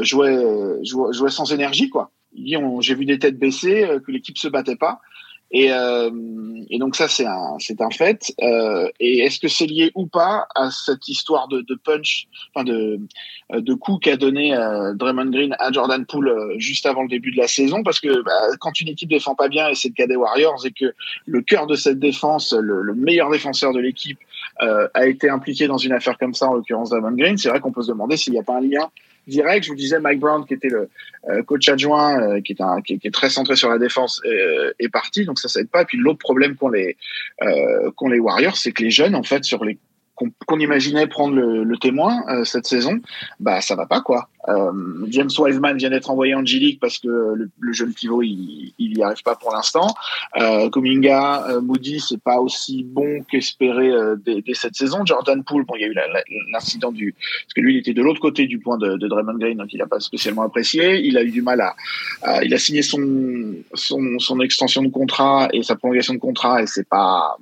joué, sans énergie. quoi. J'ai vu des têtes baissées, que l'équipe se battait pas. Et, euh, et, donc ça c'est un c'est un fait. Euh, et est-ce que c'est lié ou pas à cette histoire de, de punch, enfin de de coup qu'a donné euh, Draymond Green à Jordan Poole euh, juste avant le début de la saison? Parce que bah, quand une équipe défend pas bien et c'est le cas des Warriors et que le cœur de cette défense, le, le meilleur défenseur de l'équipe, euh, a été impliqué dans une affaire comme ça en l'occurrence Draymond Green, c'est vrai qu'on peut se demander s'il n'y a pas un lien direct. Je vous disais Mike Brown qui était le coach adjoint, qui est un qui, est très centré sur la défense, est parti. Donc ça ça aide pas. Et puis l'autre problème qu'ont les qu'ont les Warriors, c'est que les jeunes en fait sur les qu'on imaginait prendre le, témoin euh, cette saison, bah ça va pas quoi. Euh, James Wiseman vient d'être envoyé en G-League parce que le, jeune pivot il, il y arrive pas pour l'instant. Euh, Kuminga, euh, Moody c'est pas aussi bon qu'espéré euh, dès, cette saison. Jordan Poole, bon il y a eu l'incident du parce que lui il était de l'autre côté du point de, de, Draymond Green donc il a pas spécialement apprécié. Il a eu du mal à, à il a signé son, son son extension de contrat et sa prolongation de contrat et c'est pas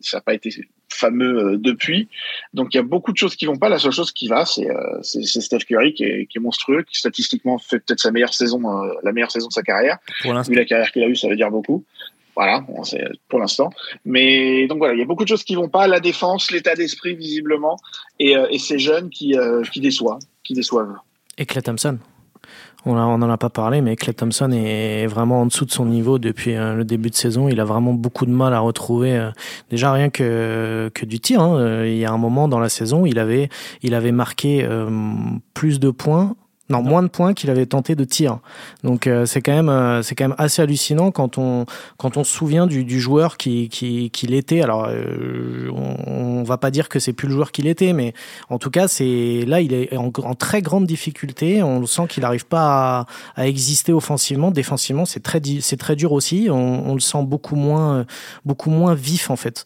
ça n'a pas été fameux euh, depuis. Donc il y a beaucoup de choses qui vont pas. La seule chose qui va, c'est euh, Steph Curry qui est, qui est, monstrueux, qui statistiquement fait peut-être sa meilleure saison, euh, la meilleure saison de sa carrière. Pour Vu la carrière qu'il a eue, ça veut dire beaucoup. Voilà, c'est pour l'instant. Mais donc voilà, il y a beaucoup de choses qui vont pas. La défense, l'état d'esprit visiblement, et, et ces jeunes qui, qui déçoivent, qui déçoivent. Et Clay Thompson on n'en a pas parlé, mais Clay Thompson est vraiment en dessous de son niveau depuis euh, le début de saison. Il a vraiment beaucoup de mal à retrouver, euh, déjà rien que, du tir. Hein. Euh, il y a un moment dans la saison, il avait, il avait marqué plus de points non, moins de points qu'il avait tenté de tir. Donc euh, c'est quand même euh, c'est quand même assez hallucinant quand on quand on se souvient du, du joueur qui qui qu'il était. Alors euh, on, on, va pas dire que c'est plus le joueur qu'il était, mais en tout cas c'est là il est en, en, très grande difficulté. On sent qu'il n'arrive pas à, à, exister offensivement, défensivement c'est très c'est très dur aussi. On, on, le sent beaucoup moins beaucoup moins vif en fait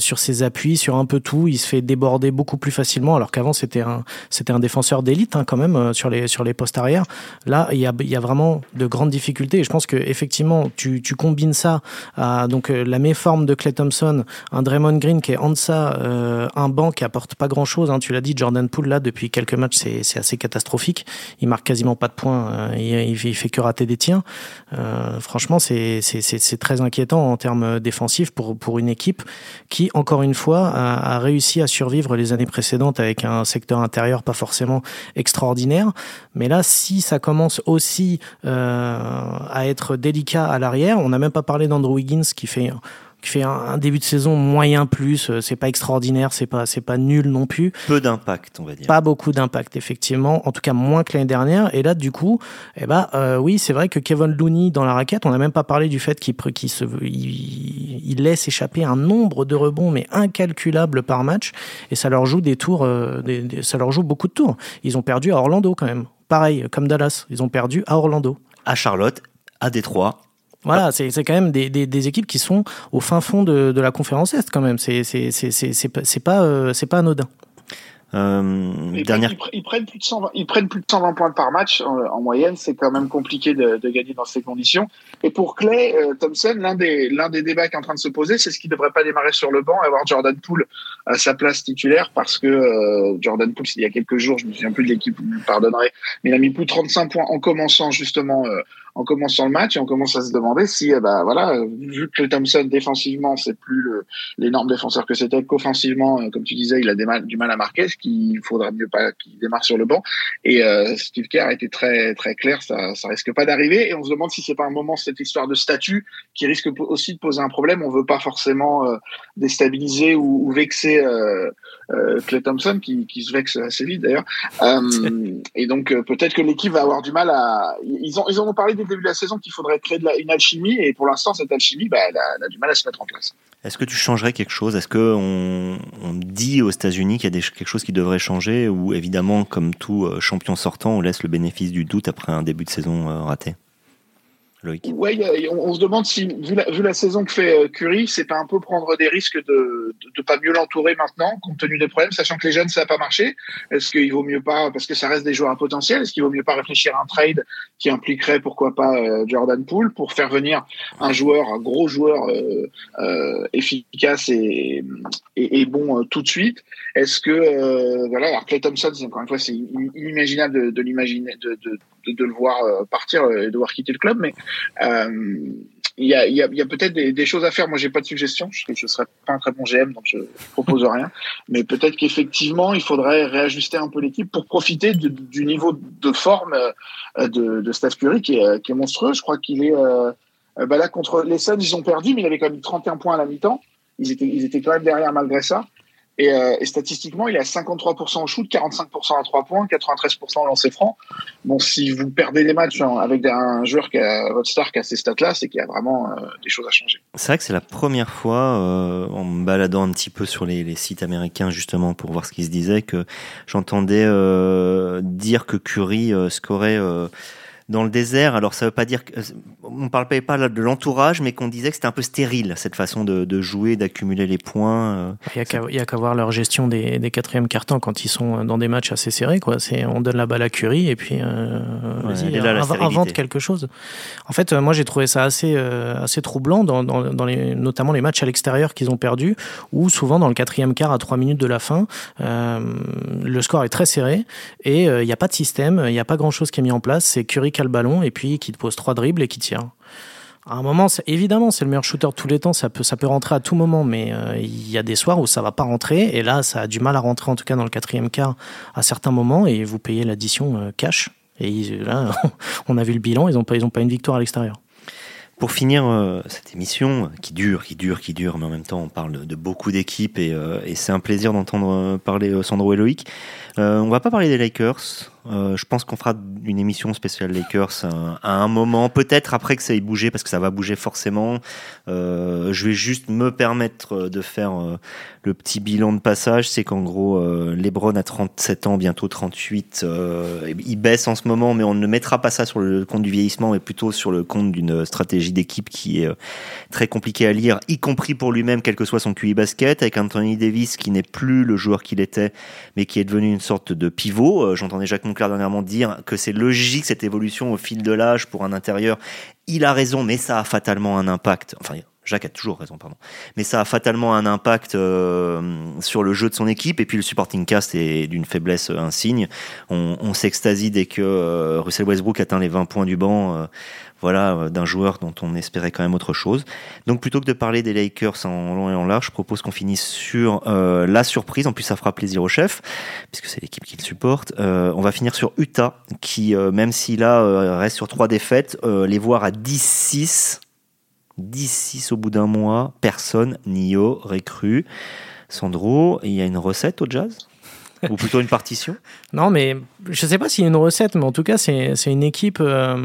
sur ses appuis, sur un peu tout. Il se fait déborder beaucoup plus facilement, alors qu'avant c'était un c'était un défenseur d'élite hein, quand même sur les sur les postes arrière. Là, il y a, y a, vraiment de grandes difficultés. Et je pense que effectivement, tu, tu combines ça à donc euh, la méforme de Clay Thompson, un Draymond Green qui est en deçà, euh, un banc qui apporte pas grand chose. Hein, tu l'as dit, Jordan Poole là depuis quelques matchs, c'est assez catastrophique. Il marque quasiment pas de points. Euh, il, il, fait que rater des. Euh, franchement, c'est très inquiétant en termes défensifs pour pour une équipe qui, encore une fois, a réussi à survivre les années précédentes avec un secteur intérieur pas forcément extraordinaire. Mais là, si ça commence aussi euh, à être délicat à l'arrière, on n'a même pas parlé d'Andrew Wiggins qui fait qui fait un, début de saison moyen plus, euh, c'est pas extraordinaire, c'est pas c'est pas nul non plus. Peu d'impact, on va dire. Pas beaucoup d'impact effectivement, en tout cas moins que l'année dernière. Et là du coup, eh ben euh, oui, c'est vrai que Kevin Looney dans la raquette, on n'a même pas parlé du fait qu'il se il, il, laisse échapper un nombre de rebonds mais incalculable par match et ça leur joue des tours, des, ça leur joue beaucoup de tours. Ils ont perdu à Orlando quand même pareil, comme Dallas. Ils ont perdu à Orlando. À Charlotte, à Détroit. Voilà, c'est quand même des, des, des, équipes qui sont au fin fond de, de la conférence Est quand même. C'est pas, euh, c'est pas anodin. Euh, ils, dernière... prennent, ils, prennent, plus de 120, ils prennent plus de 120 points par match en, moyenne. C'est quand même compliqué de, de, gagner dans ces conditions. Et pour Clay euh, Thompson, l'un des, l'un des débats qui est en train de se poser, c'est ce qu'il ne devrait pas démarrer sur le banc et avoir Jordan Poole à sa place titulaire parce que euh, Jordan Poole, il y a quelques jours, je me souviens plus de l'équipe, vous me pardonnerez, mais il a mis plus de 35 points en commençant justement euh, en commençant le match et on commence à se demander si, eh ben, voilà, vu que Thompson défensivement c'est plus l'énorme défenseur que c'était, qu'offensivement, euh, comme tu disais, il a du mal, du mal à marquer, ce qu'il faudra mieux pas qu'il démarre sur le banc. Et euh, Steve Kerr a été très très clair, ça, ça risque pas d'arriver. Et on se demande si c'est pas un moment cette histoire de statut qui risque aussi de poser un problème. On veut pas forcément euh, déstabiliser ou, ou vexer. Euh, euh, Clay Thompson qui, qui, se vexe assez vite d'ailleurs. Euh, <laughs> et donc euh, peut-être que l'équipe va avoir du mal à. Ils ont ils en ont parlé le début de la saison qu'il faudrait créer une alchimie. Et pour l'instant cette alchimie, bah, elle, a, du mal à se mettre en place. Est-ce que tu changerais quelque chose? Est-ce que on, dit aux États-Unis qu'il y a quelque chose qui devrait changer? Ou évidemment comme tout euh, champion sortant, on laisse le bénéfice du doute après un début de saison raté? Ouais, on, se demande si, vu la, saison que fait euh, Curry, c'est pas un peu prendre des risques de de, pas mieux l'entourer maintenant, compte tenu des problèmes, sachant que les jeunes ça n'a pas marché. Est-ce qu'il vaut mieux pas, parce que ça reste des joueurs à potentiel, est-ce qu'il vaut mieux pas réfléchir à un trade qui impliquerait pourquoi pas euh, Jordan Poole pour faire venir un joueur, un gros joueur euh, efficace et, bon tout de suite? Est-ce que voilà, alors Clay Thompson, encore une fois, c'est inimaginable de, l'imaginer, de, de, le voir partir et de devoir quitter le club, mais euh, il y a, y y a peut-être des, choses à faire. Moi, j'ai pas de suggestions. Je ne serais pas un très bon GM, donc je propose rien. Mais peut-être qu'effectivement, il faudrait réajuster un peu l'équipe pour profiter du niveau de forme euh, de, de Steph Curry qui est, monstrueux. Je crois qu'il est euh, bah là contre les Suns, ils ont perdu, mais il avait quand même 31 points à la mi-temps. Ils étaient, ils étaient quand même derrière malgré ça. Et, euh, et, statistiquement, il est à 53% au shoot, 45% à 3 points, 93% au lancer franc. Bon, si vous perdez des matchs avec un joueur qui a votre star qui a ces stats-là, c'est qu'il y a vraiment euh, des choses à changer. C'est vrai que c'est la première fois, euh, en me baladant un petit peu sur les, sites américains justement pour voir ce qui se disait, que j'entendais dire que Curry scorait dans le désert. Alors ça veut pas dire que on parlait pas de l'entourage, mais qu'on disait que c'était un peu stérile cette façon de, de jouer, d'accumuler les points. Euh. Il y a qu'à voir leur gestion des, des quatrièmes cartons quand ils sont dans des matchs assez serrés. Quoi, on donne la balle à Curry et puis euh, invente quelque chose. En fait, euh, moi j'ai trouvé ça assez euh, assez troublant dans, dans, dans, les, notamment les matchs à l'extérieur qu'ils ont perdus, où souvent dans le quatrième quart à trois minutes de la fin, euh, le score est très serré et il n'y a pas de système, il n'y a pas grand chose qui est mis en place. C'est Curry le ballon et puis qui te pose trois dribbles et qui tire. À un moment, évidemment, c'est le meilleur shooter de tous les temps, ça peut, ça peut rentrer à tout moment, mais euh, il y a des soirs où ça va pas rentrer, et là, ça a du mal à rentrer, en tout cas dans le quatrième quart, à certains moments, et vous payez l'addition euh, cash. Et là, <laughs> on a vu le bilan, ils n'ont pas, pas une victoire à l'extérieur. Pour finir euh, cette émission qui dure, qui dure, qui dure, mais en même temps on parle de, beaucoup d'équipes et, et c'est un plaisir d'entendre parler Sandro et Loïc. on va pas parler des Lakers, euh, je pense qu'on fera une émission spéciale Lakers euh, à un moment, peut-être après que ça ait bougé, parce que ça va bouger forcément. Euh, je vais juste me permettre de faire le petit bilan de passage. C'est qu'en gros, LeBron a 37 ans, bientôt 38. il baisse en ce moment, mais on ne mettra pas ça sur le compte du vieillissement, mais plutôt sur le compte d'une stratégie d'équipe qui est très compliquée à lire, y compris pour lui-même, quel que soit son QI basket, avec Anthony Davis qui n'est plus le joueur qu'il était, mais qui est devenu une sorte de pivot. J'entendais Jacques Claire dernièrement dire que c'est logique cette évolution au fil de l'âge pour un intérieur. Il a raison, mais ça a fatalement un impact. Enfin, Jacques a toujours raison, pardon. Mais ça a fatalement un impact euh, sur le jeu de son équipe. Et puis le supporting cast est d'une faiblesse insigne. On, s'extasie dès que euh, Russell Westbrook atteint les 20 points du banc. Euh, voilà, euh, d'un joueur dont on espérait quand même autre chose. Donc plutôt que de parler des Lakers en long et en large, je propose qu'on finisse sur euh, la surprise. En plus, ça fera plaisir au chef, puisque c'est l'équipe qui le supporte. Euh, on va finir sur Utah, qui, même si là reste sur trois défaites, les voir à 10-6. 10-6 au bout d'un mois, personne n'y aurait cru. Sandro, il y a une recette au jazz? <laughs> Ou plutôt une partition? Non, mais je sais pas s'il y a une recette, mais en tout cas, c'est une équipe. Euh,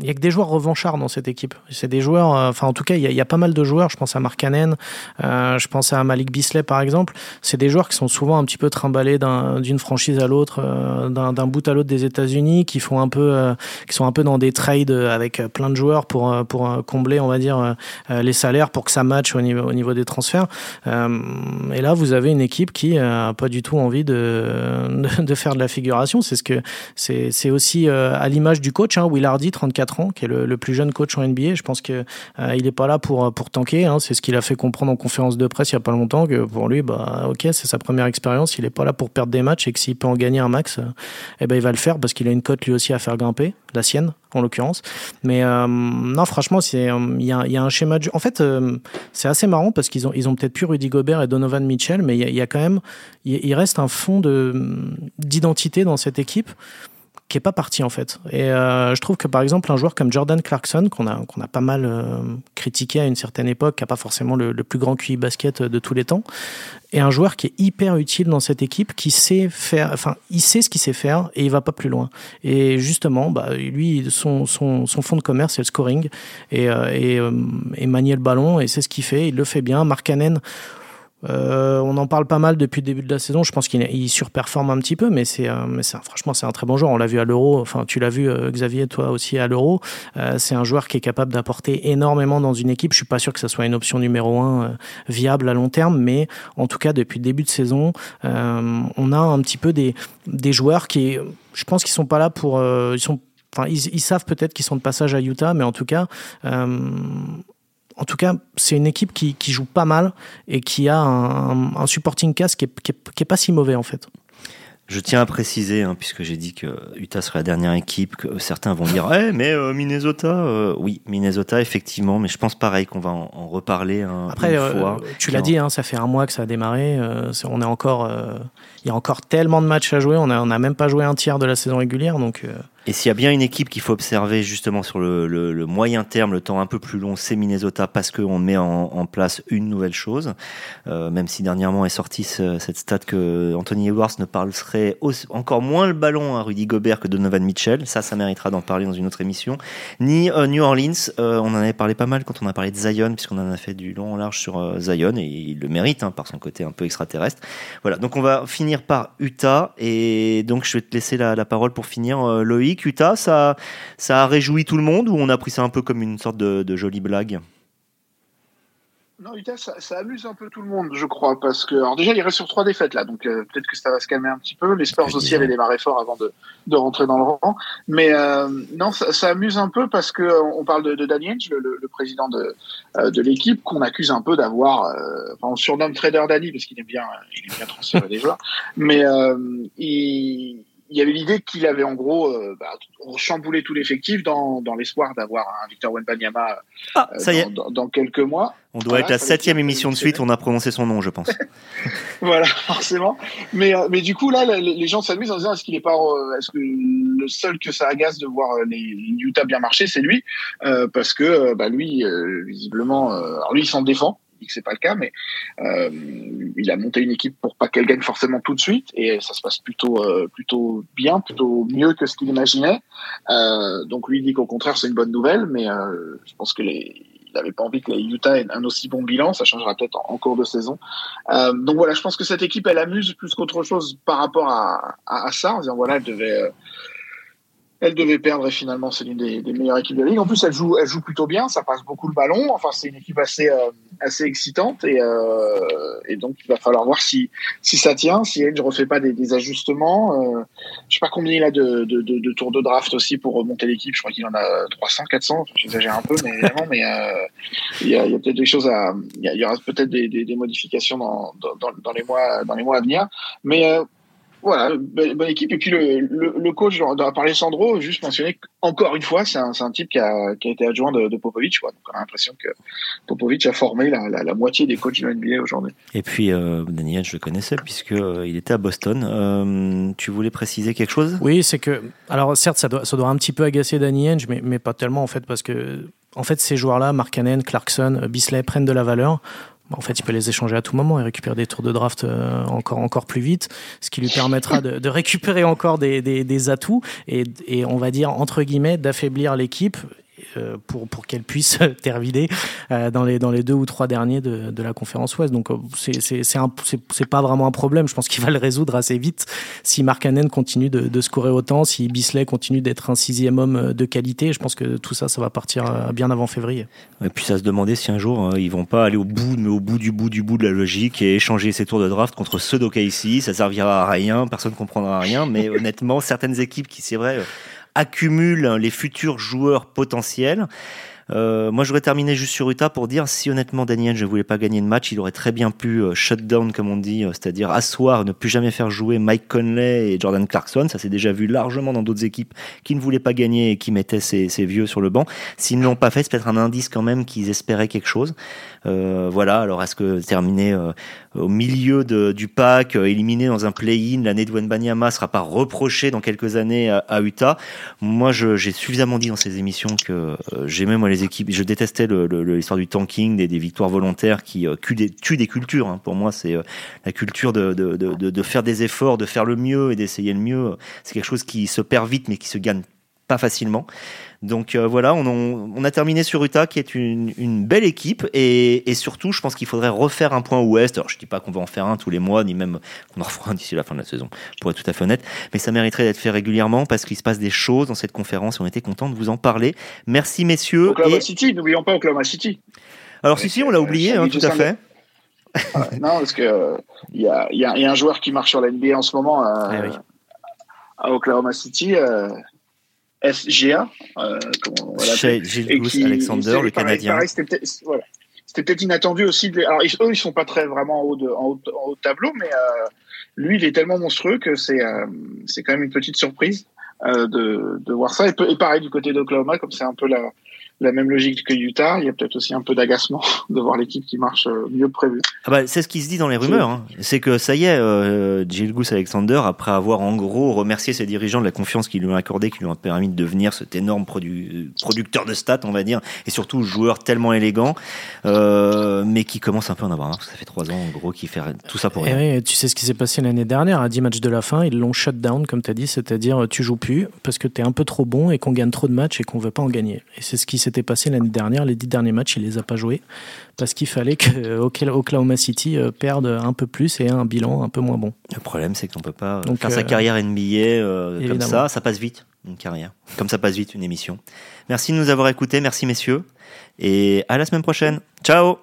il y a que des joueurs revanchards dans cette équipe. C'est des joueurs. Euh, enfin, en tout cas, il y, a pas mal de joueurs. Je pense à Mark Cannon, euh, je pense à Malik Bisley, par exemple. C'est des joueurs qui sont souvent un petit peu trimballés d'une franchise à l'autre, d'un bout à l'autre des États-Unis, qui font un peu, qui sont un peu dans des trades avec plein de joueurs pour pour combler, on va dire, les salaires pour que ça matche au niveau au niveau des transferts. et là, vous avez une équipe qui a pas du tout envie de, de, faire de la figuration. C'est ce que c'est aussi euh, à l'image du coach, hein, Will Hardy, 34 ans, qui est le, plus jeune coach en NBA. Je pense que euh, il est pas là pour pour tanker. Hein. C'est ce qu'il a fait comprendre en conférence de presse il y a pas longtemps que pour lui, bah ok, c'est sa première expérience. Il est pas là pour perdre des matchs et que s'il peut en gagner un max, euh, eh ben il va le faire parce qu'il a une cote lui aussi à faire grimper, la sienne en l'occurrence. Mais non, franchement, c'est il y a, un schéma de En fait, c'est assez marrant parce qu'ils ont ils ont peut-être plus Rudy Gobert et Donovan Mitchell, mais il y, a quand même il reste un fond d'identité dans cette équipe qui est pas parti en fait. Et euh, je trouve que par exemple un joueur comme Jordan Clarkson qu'on a qu'on a pas mal euh, critiqué à une certaine époque, qui a pas forcément le, plus grand QI basket de tous les temps, est un joueur qui est hyper utile dans cette équipe, qui sait faire, enfin il sait ce qu'il sait faire et il va pas plus loin. Et justement, bah, lui son, son, son fond de commerce c'est le scoring et, euh, et, et manier le ballon et c'est ce qu'il fait. Il le fait bien. Mark Cannon euh, on en parle pas mal depuis le début de la saison. Je pense qu'il surperforme un petit peu, mais c'est, euh, franchement, c'est un très bon joueur. On l'a vu à l'Euro. Enfin, tu l'as vu, euh, Xavier, toi aussi à l'Euro. c'est un joueur qui est capable d'apporter énormément dans une équipe. Je suis pas sûr que ça soit une option numéro un viable à long terme, mais en tout cas, depuis le début de saison, on a un petit peu des, joueurs qui, je pense qu'ils sont pas là pour, ils sont Enfin, ils, savent peut-être qu'ils sont de passage à Utah, mais en tout cas, en tout cas, c'est une équipe qui, joue pas mal et qui a un, supporting cast qui est, pas si mauvais en fait. Je tiens à préciser, hein, puisque j'ai dit que Utah serait la dernière équipe, que certains vont dire Eh, mais euh, Minnesota euh, Oui, Minnesota, effectivement, mais je pense pareil qu'on va en, reparler un, Après, une euh, fois. tu l'as dit, hein, ça fait un mois que ça a démarré. on est encore, il y a encore tellement de matchs à jouer. On n'a on a même pas joué un tiers de la saison régulière, donc Et s'il y a bien une équipe qu'il faut observer justement sur le, moyen terme, le temps un peu plus long, c'est Minnesota parce qu'on met en, place une nouvelle chose. Euh, même si dernièrement est sortie cette stat que Anthony Edwards ne parlerait encore moins le ballon à Rudy Gobert que Donovan Mitchell. Ça, ça méritera d'en parler dans une autre émission. Ni euh, New Orleans. Euh, on en avait parlé pas mal quand on a parlé de Zion, puisqu'on en a fait du long en large sur Zion et il le mérite hein, par son côté un peu extraterrestre. Voilà. Donc on va finir par Utah et donc je vais te laisser la, la parole pour finir, Loïc. Utah, ça, ça a réjoui tout le monde ou on a pris ça un peu comme une sorte de, de jolie blague? Non, Utah, ça, ça, amuse un peu tout le monde, je crois, parce que alors déjà il reste sur trois défaites là, donc euh, peut-être que ça va se calmer un petit peu. Les Spurs aussi avaient démarré fort avant de, de rentrer dans le rang, mais euh, non, ça, ça, amuse un peu parce que euh, on parle de, de Danny le, le, président de, euh, de l'équipe, qu'on accuse un peu d'avoir, enfin on surnomme Trader Danny parce qu'il aime bien, il aime bien transférer <laughs> des joueurs, mais il il y avait l'idée qu'il avait en gros euh, bah, chamboulé tout l'effectif dans, dans l'espoir d'avoir un Victor Wenbanyama ah, euh, dans, dans, quelques mois. On doit être la septième émission de suite, on a prononcé son nom, je pense. <laughs> voilà, forcément. Mais, euh, mais du coup, là, les, gens s'amusent en disant est-ce qu'il est pas, euh, est-ce que le seul que ça agace de voir les, Utah bien marcher, c'est lui, parce que bah, lui, visiblement, alors lui, il s'en défend que c'est pas le cas, mais euh, il a monté une équipe pour pas qu'elle gagne forcément tout de suite, et ça se passe plutôt euh, plutôt bien, plutôt mieux que ce qu'il imaginait. Euh, donc lui il dit qu'au contraire c'est une bonne nouvelle, mais je pense que il n'avait pas envie que les Utah ait un aussi bon bilan, ça changera peut-être en, cours de saison. donc voilà, je pense que cette équipe, elle amuse plus qu'autre chose par rapport à, ça, en disant voilà, elle devait, elle devait perdre et finalement c'est l'une des, meilleures équipes de la ligue. En plus, elle joue, elle joue plutôt bien, ça passe beaucoup le ballon. Enfin, c'est une équipe assez, assez excitante et, euh, et, donc il va falloir voir si, si ça tient, si ne refait pas des, des ajustements. Euh, je sais pas combien il a de, de, de, de, tours de draft aussi pour remonter l'équipe. Je crois qu'il en a 300, 400. J'exagère un peu, mais évidemment, mais euh, il y a, y a peut-être des choses à, il y, aura peut-être des, des, des, modifications dans, dans, dans, les mois, dans les mois à venir. Mais euh, voilà, bonne, équipe. Et puis le, le, le coach dont a parlé Sandro, juste mentionner qu'encore une fois, c'est un, un, type qui a, qui a, été adjoint de, de Popovic. Quoi. Donc on a l'impression que Popovic a formé la, la, la moitié des coachs de NBA aujourd'hui. Et puis euh, Daniel, je le connaissais puisque euh, il était à Boston. Euh, tu voulais préciser quelque chose? Oui, c'est que alors certes, ça doit, ça doit un petit peu agacer Danny Henge, mais, mais pas tellement en fait parce que en fait ces joueurs-là, Markkanen, Clarkson, Bisley prennent de la valeur en fait, il peut les échanger à tout moment et récupérer des tours de draft euh, encore encore plus vite, ce qui lui permettra de, récupérer encore des, des, des atouts et, et, on va dire entre guillemets d'affaiblir l'équipe pour, pour qu'elle puisse <laughs> terminer euh, dans, les, dans les deux ou trois derniers de, de la conférence Ouest. Donc, euh, c'est pas vraiment un problème. Je pense qu'il va le résoudre assez vite si Mark Hannon continue de, scorer autant, si Bisley continue d'être un sixième homme de qualité. Je pense que tout ça, ça va partir bien avant février. Et puis, ça se demandait si un jour, hein, ils vont pas aller au bout, mais au bout du bout du bout de la logique et échanger ces tours de draft contre ceux d'OKC. Ça servira à rien, personne ne comprendra rien. Mais honnêtement, certaines équipes qui, c'est vrai, accumule les futurs joueurs potentiels. Euh, moi, j'aurais terminé juste sur Utah pour dire si honnêtement Daniel ne voulait pas gagner le match, il aurait très bien pu euh, shut down, comme on dit, euh, c'est-à-dire asseoir, ne plus jamais faire jouer Mike Conley et Jordan Clarkson. Ça s'est déjà vu largement dans d'autres équipes qui ne voulaient pas gagner et qui mettaient ces, ces vieux sur le banc. S'ils ne l'ont pas fait, c'est peut-être un indice quand même qu'ils espéraient quelque chose. Euh, voilà, alors est-ce que terminer euh, au milieu de, du pack, euh, éliminé dans un play-in, l'année de Wenbanyama sera pas reproché dans quelques années à, Utah? Moi, j'ai suffisamment dit dans ces émissions que j'aimais moi je détestais l'histoire du tanking, des, des, victoires volontaires qui des, tuent des cultures. Hein. Pour moi, c'est la culture de, de, faire des efforts, de faire le mieux et d'essayer le mieux. C'est quelque chose qui se perd vite, mais qui se gagne pas facilement. Donc euh, voilà, on, on, a terminé sur Utah qui est une, une belle équipe et, et, surtout, je pense qu'il faudrait refaire un point ouest. Alors je dis pas qu'on va en faire un tous les mois, ni même qu'on en refera un d'ici la fin de la saison, pour être tout à fait honnête, mais ça mériterait d'être fait régulièrement parce qu'il se passe des choses dans cette conférence et on était content de vous en parler. Merci messieurs. Oklahoma City, n'oublions pas Oklahoma City. Alors si si, on l'a oublié, hein, tout à fait. non, parce que il y, a, y, a, y, a, un joueur qui marche sur la NBA en ce moment euh, eh oui. à Oklahoma City. SGA, euh, comme on qui, Alexander, le Canadien. C'était peut-être inattendu aussi. alors, eux, ils sont pas très vraiment en haut de, en haut, tableau, mais euh, lui, il est tellement monstrueux que c'est euh, c'est quand même une petite surprise euh, de, de voir ça. Et, et pareil du côté d'Oklahoma, comme c'est un peu la, la même logique que Utah. Il y a peut-être aussi un peu d'agacement <laughs> de voir l'équipe qui marche euh, mieux que prévu. Ah bah, c'est ce qui se dit dans les rumeurs. Hein. C'est que ça y est, euh, Gilgus Alexander, après avoir en gros remercié ses dirigeants de la confiance qu'ils lui ont accordée, qui lui ont permis de devenir cet énorme produ producteur de stats, on va dire, et surtout joueur tellement élégant, euh, mais qui commence un peu à en avoir marre, parce que ça fait trois ans en gros qu'il fait tout ça pour Et rien. oui, tu sais ce qui s'est passé l'année dernière, à 10 matchs de la fin, ils l'ont shut down, comme tu as dit, c'est-à-dire tu joues plus parce que tu es un peu trop bon et qu'on gagne trop de matchs et qu'on veut pas en gagner. Et c'est ce qui s'était passé l'année dernière, les dix derniers matchs, il les a pas joués parce qu'il fallait que Oklahoma City euh, perde un peu plus et un bilan un peu moins bon. Le problème, c'est qu'on peut pas Donc, faire sa euh, carrière NBA euh, comme évidemment. ça. Ça passe vite, une carrière. Comme ça passe vite, une émission. Merci de nous avoir écoutés. Merci, messieurs. Et à la semaine prochaine. Ciao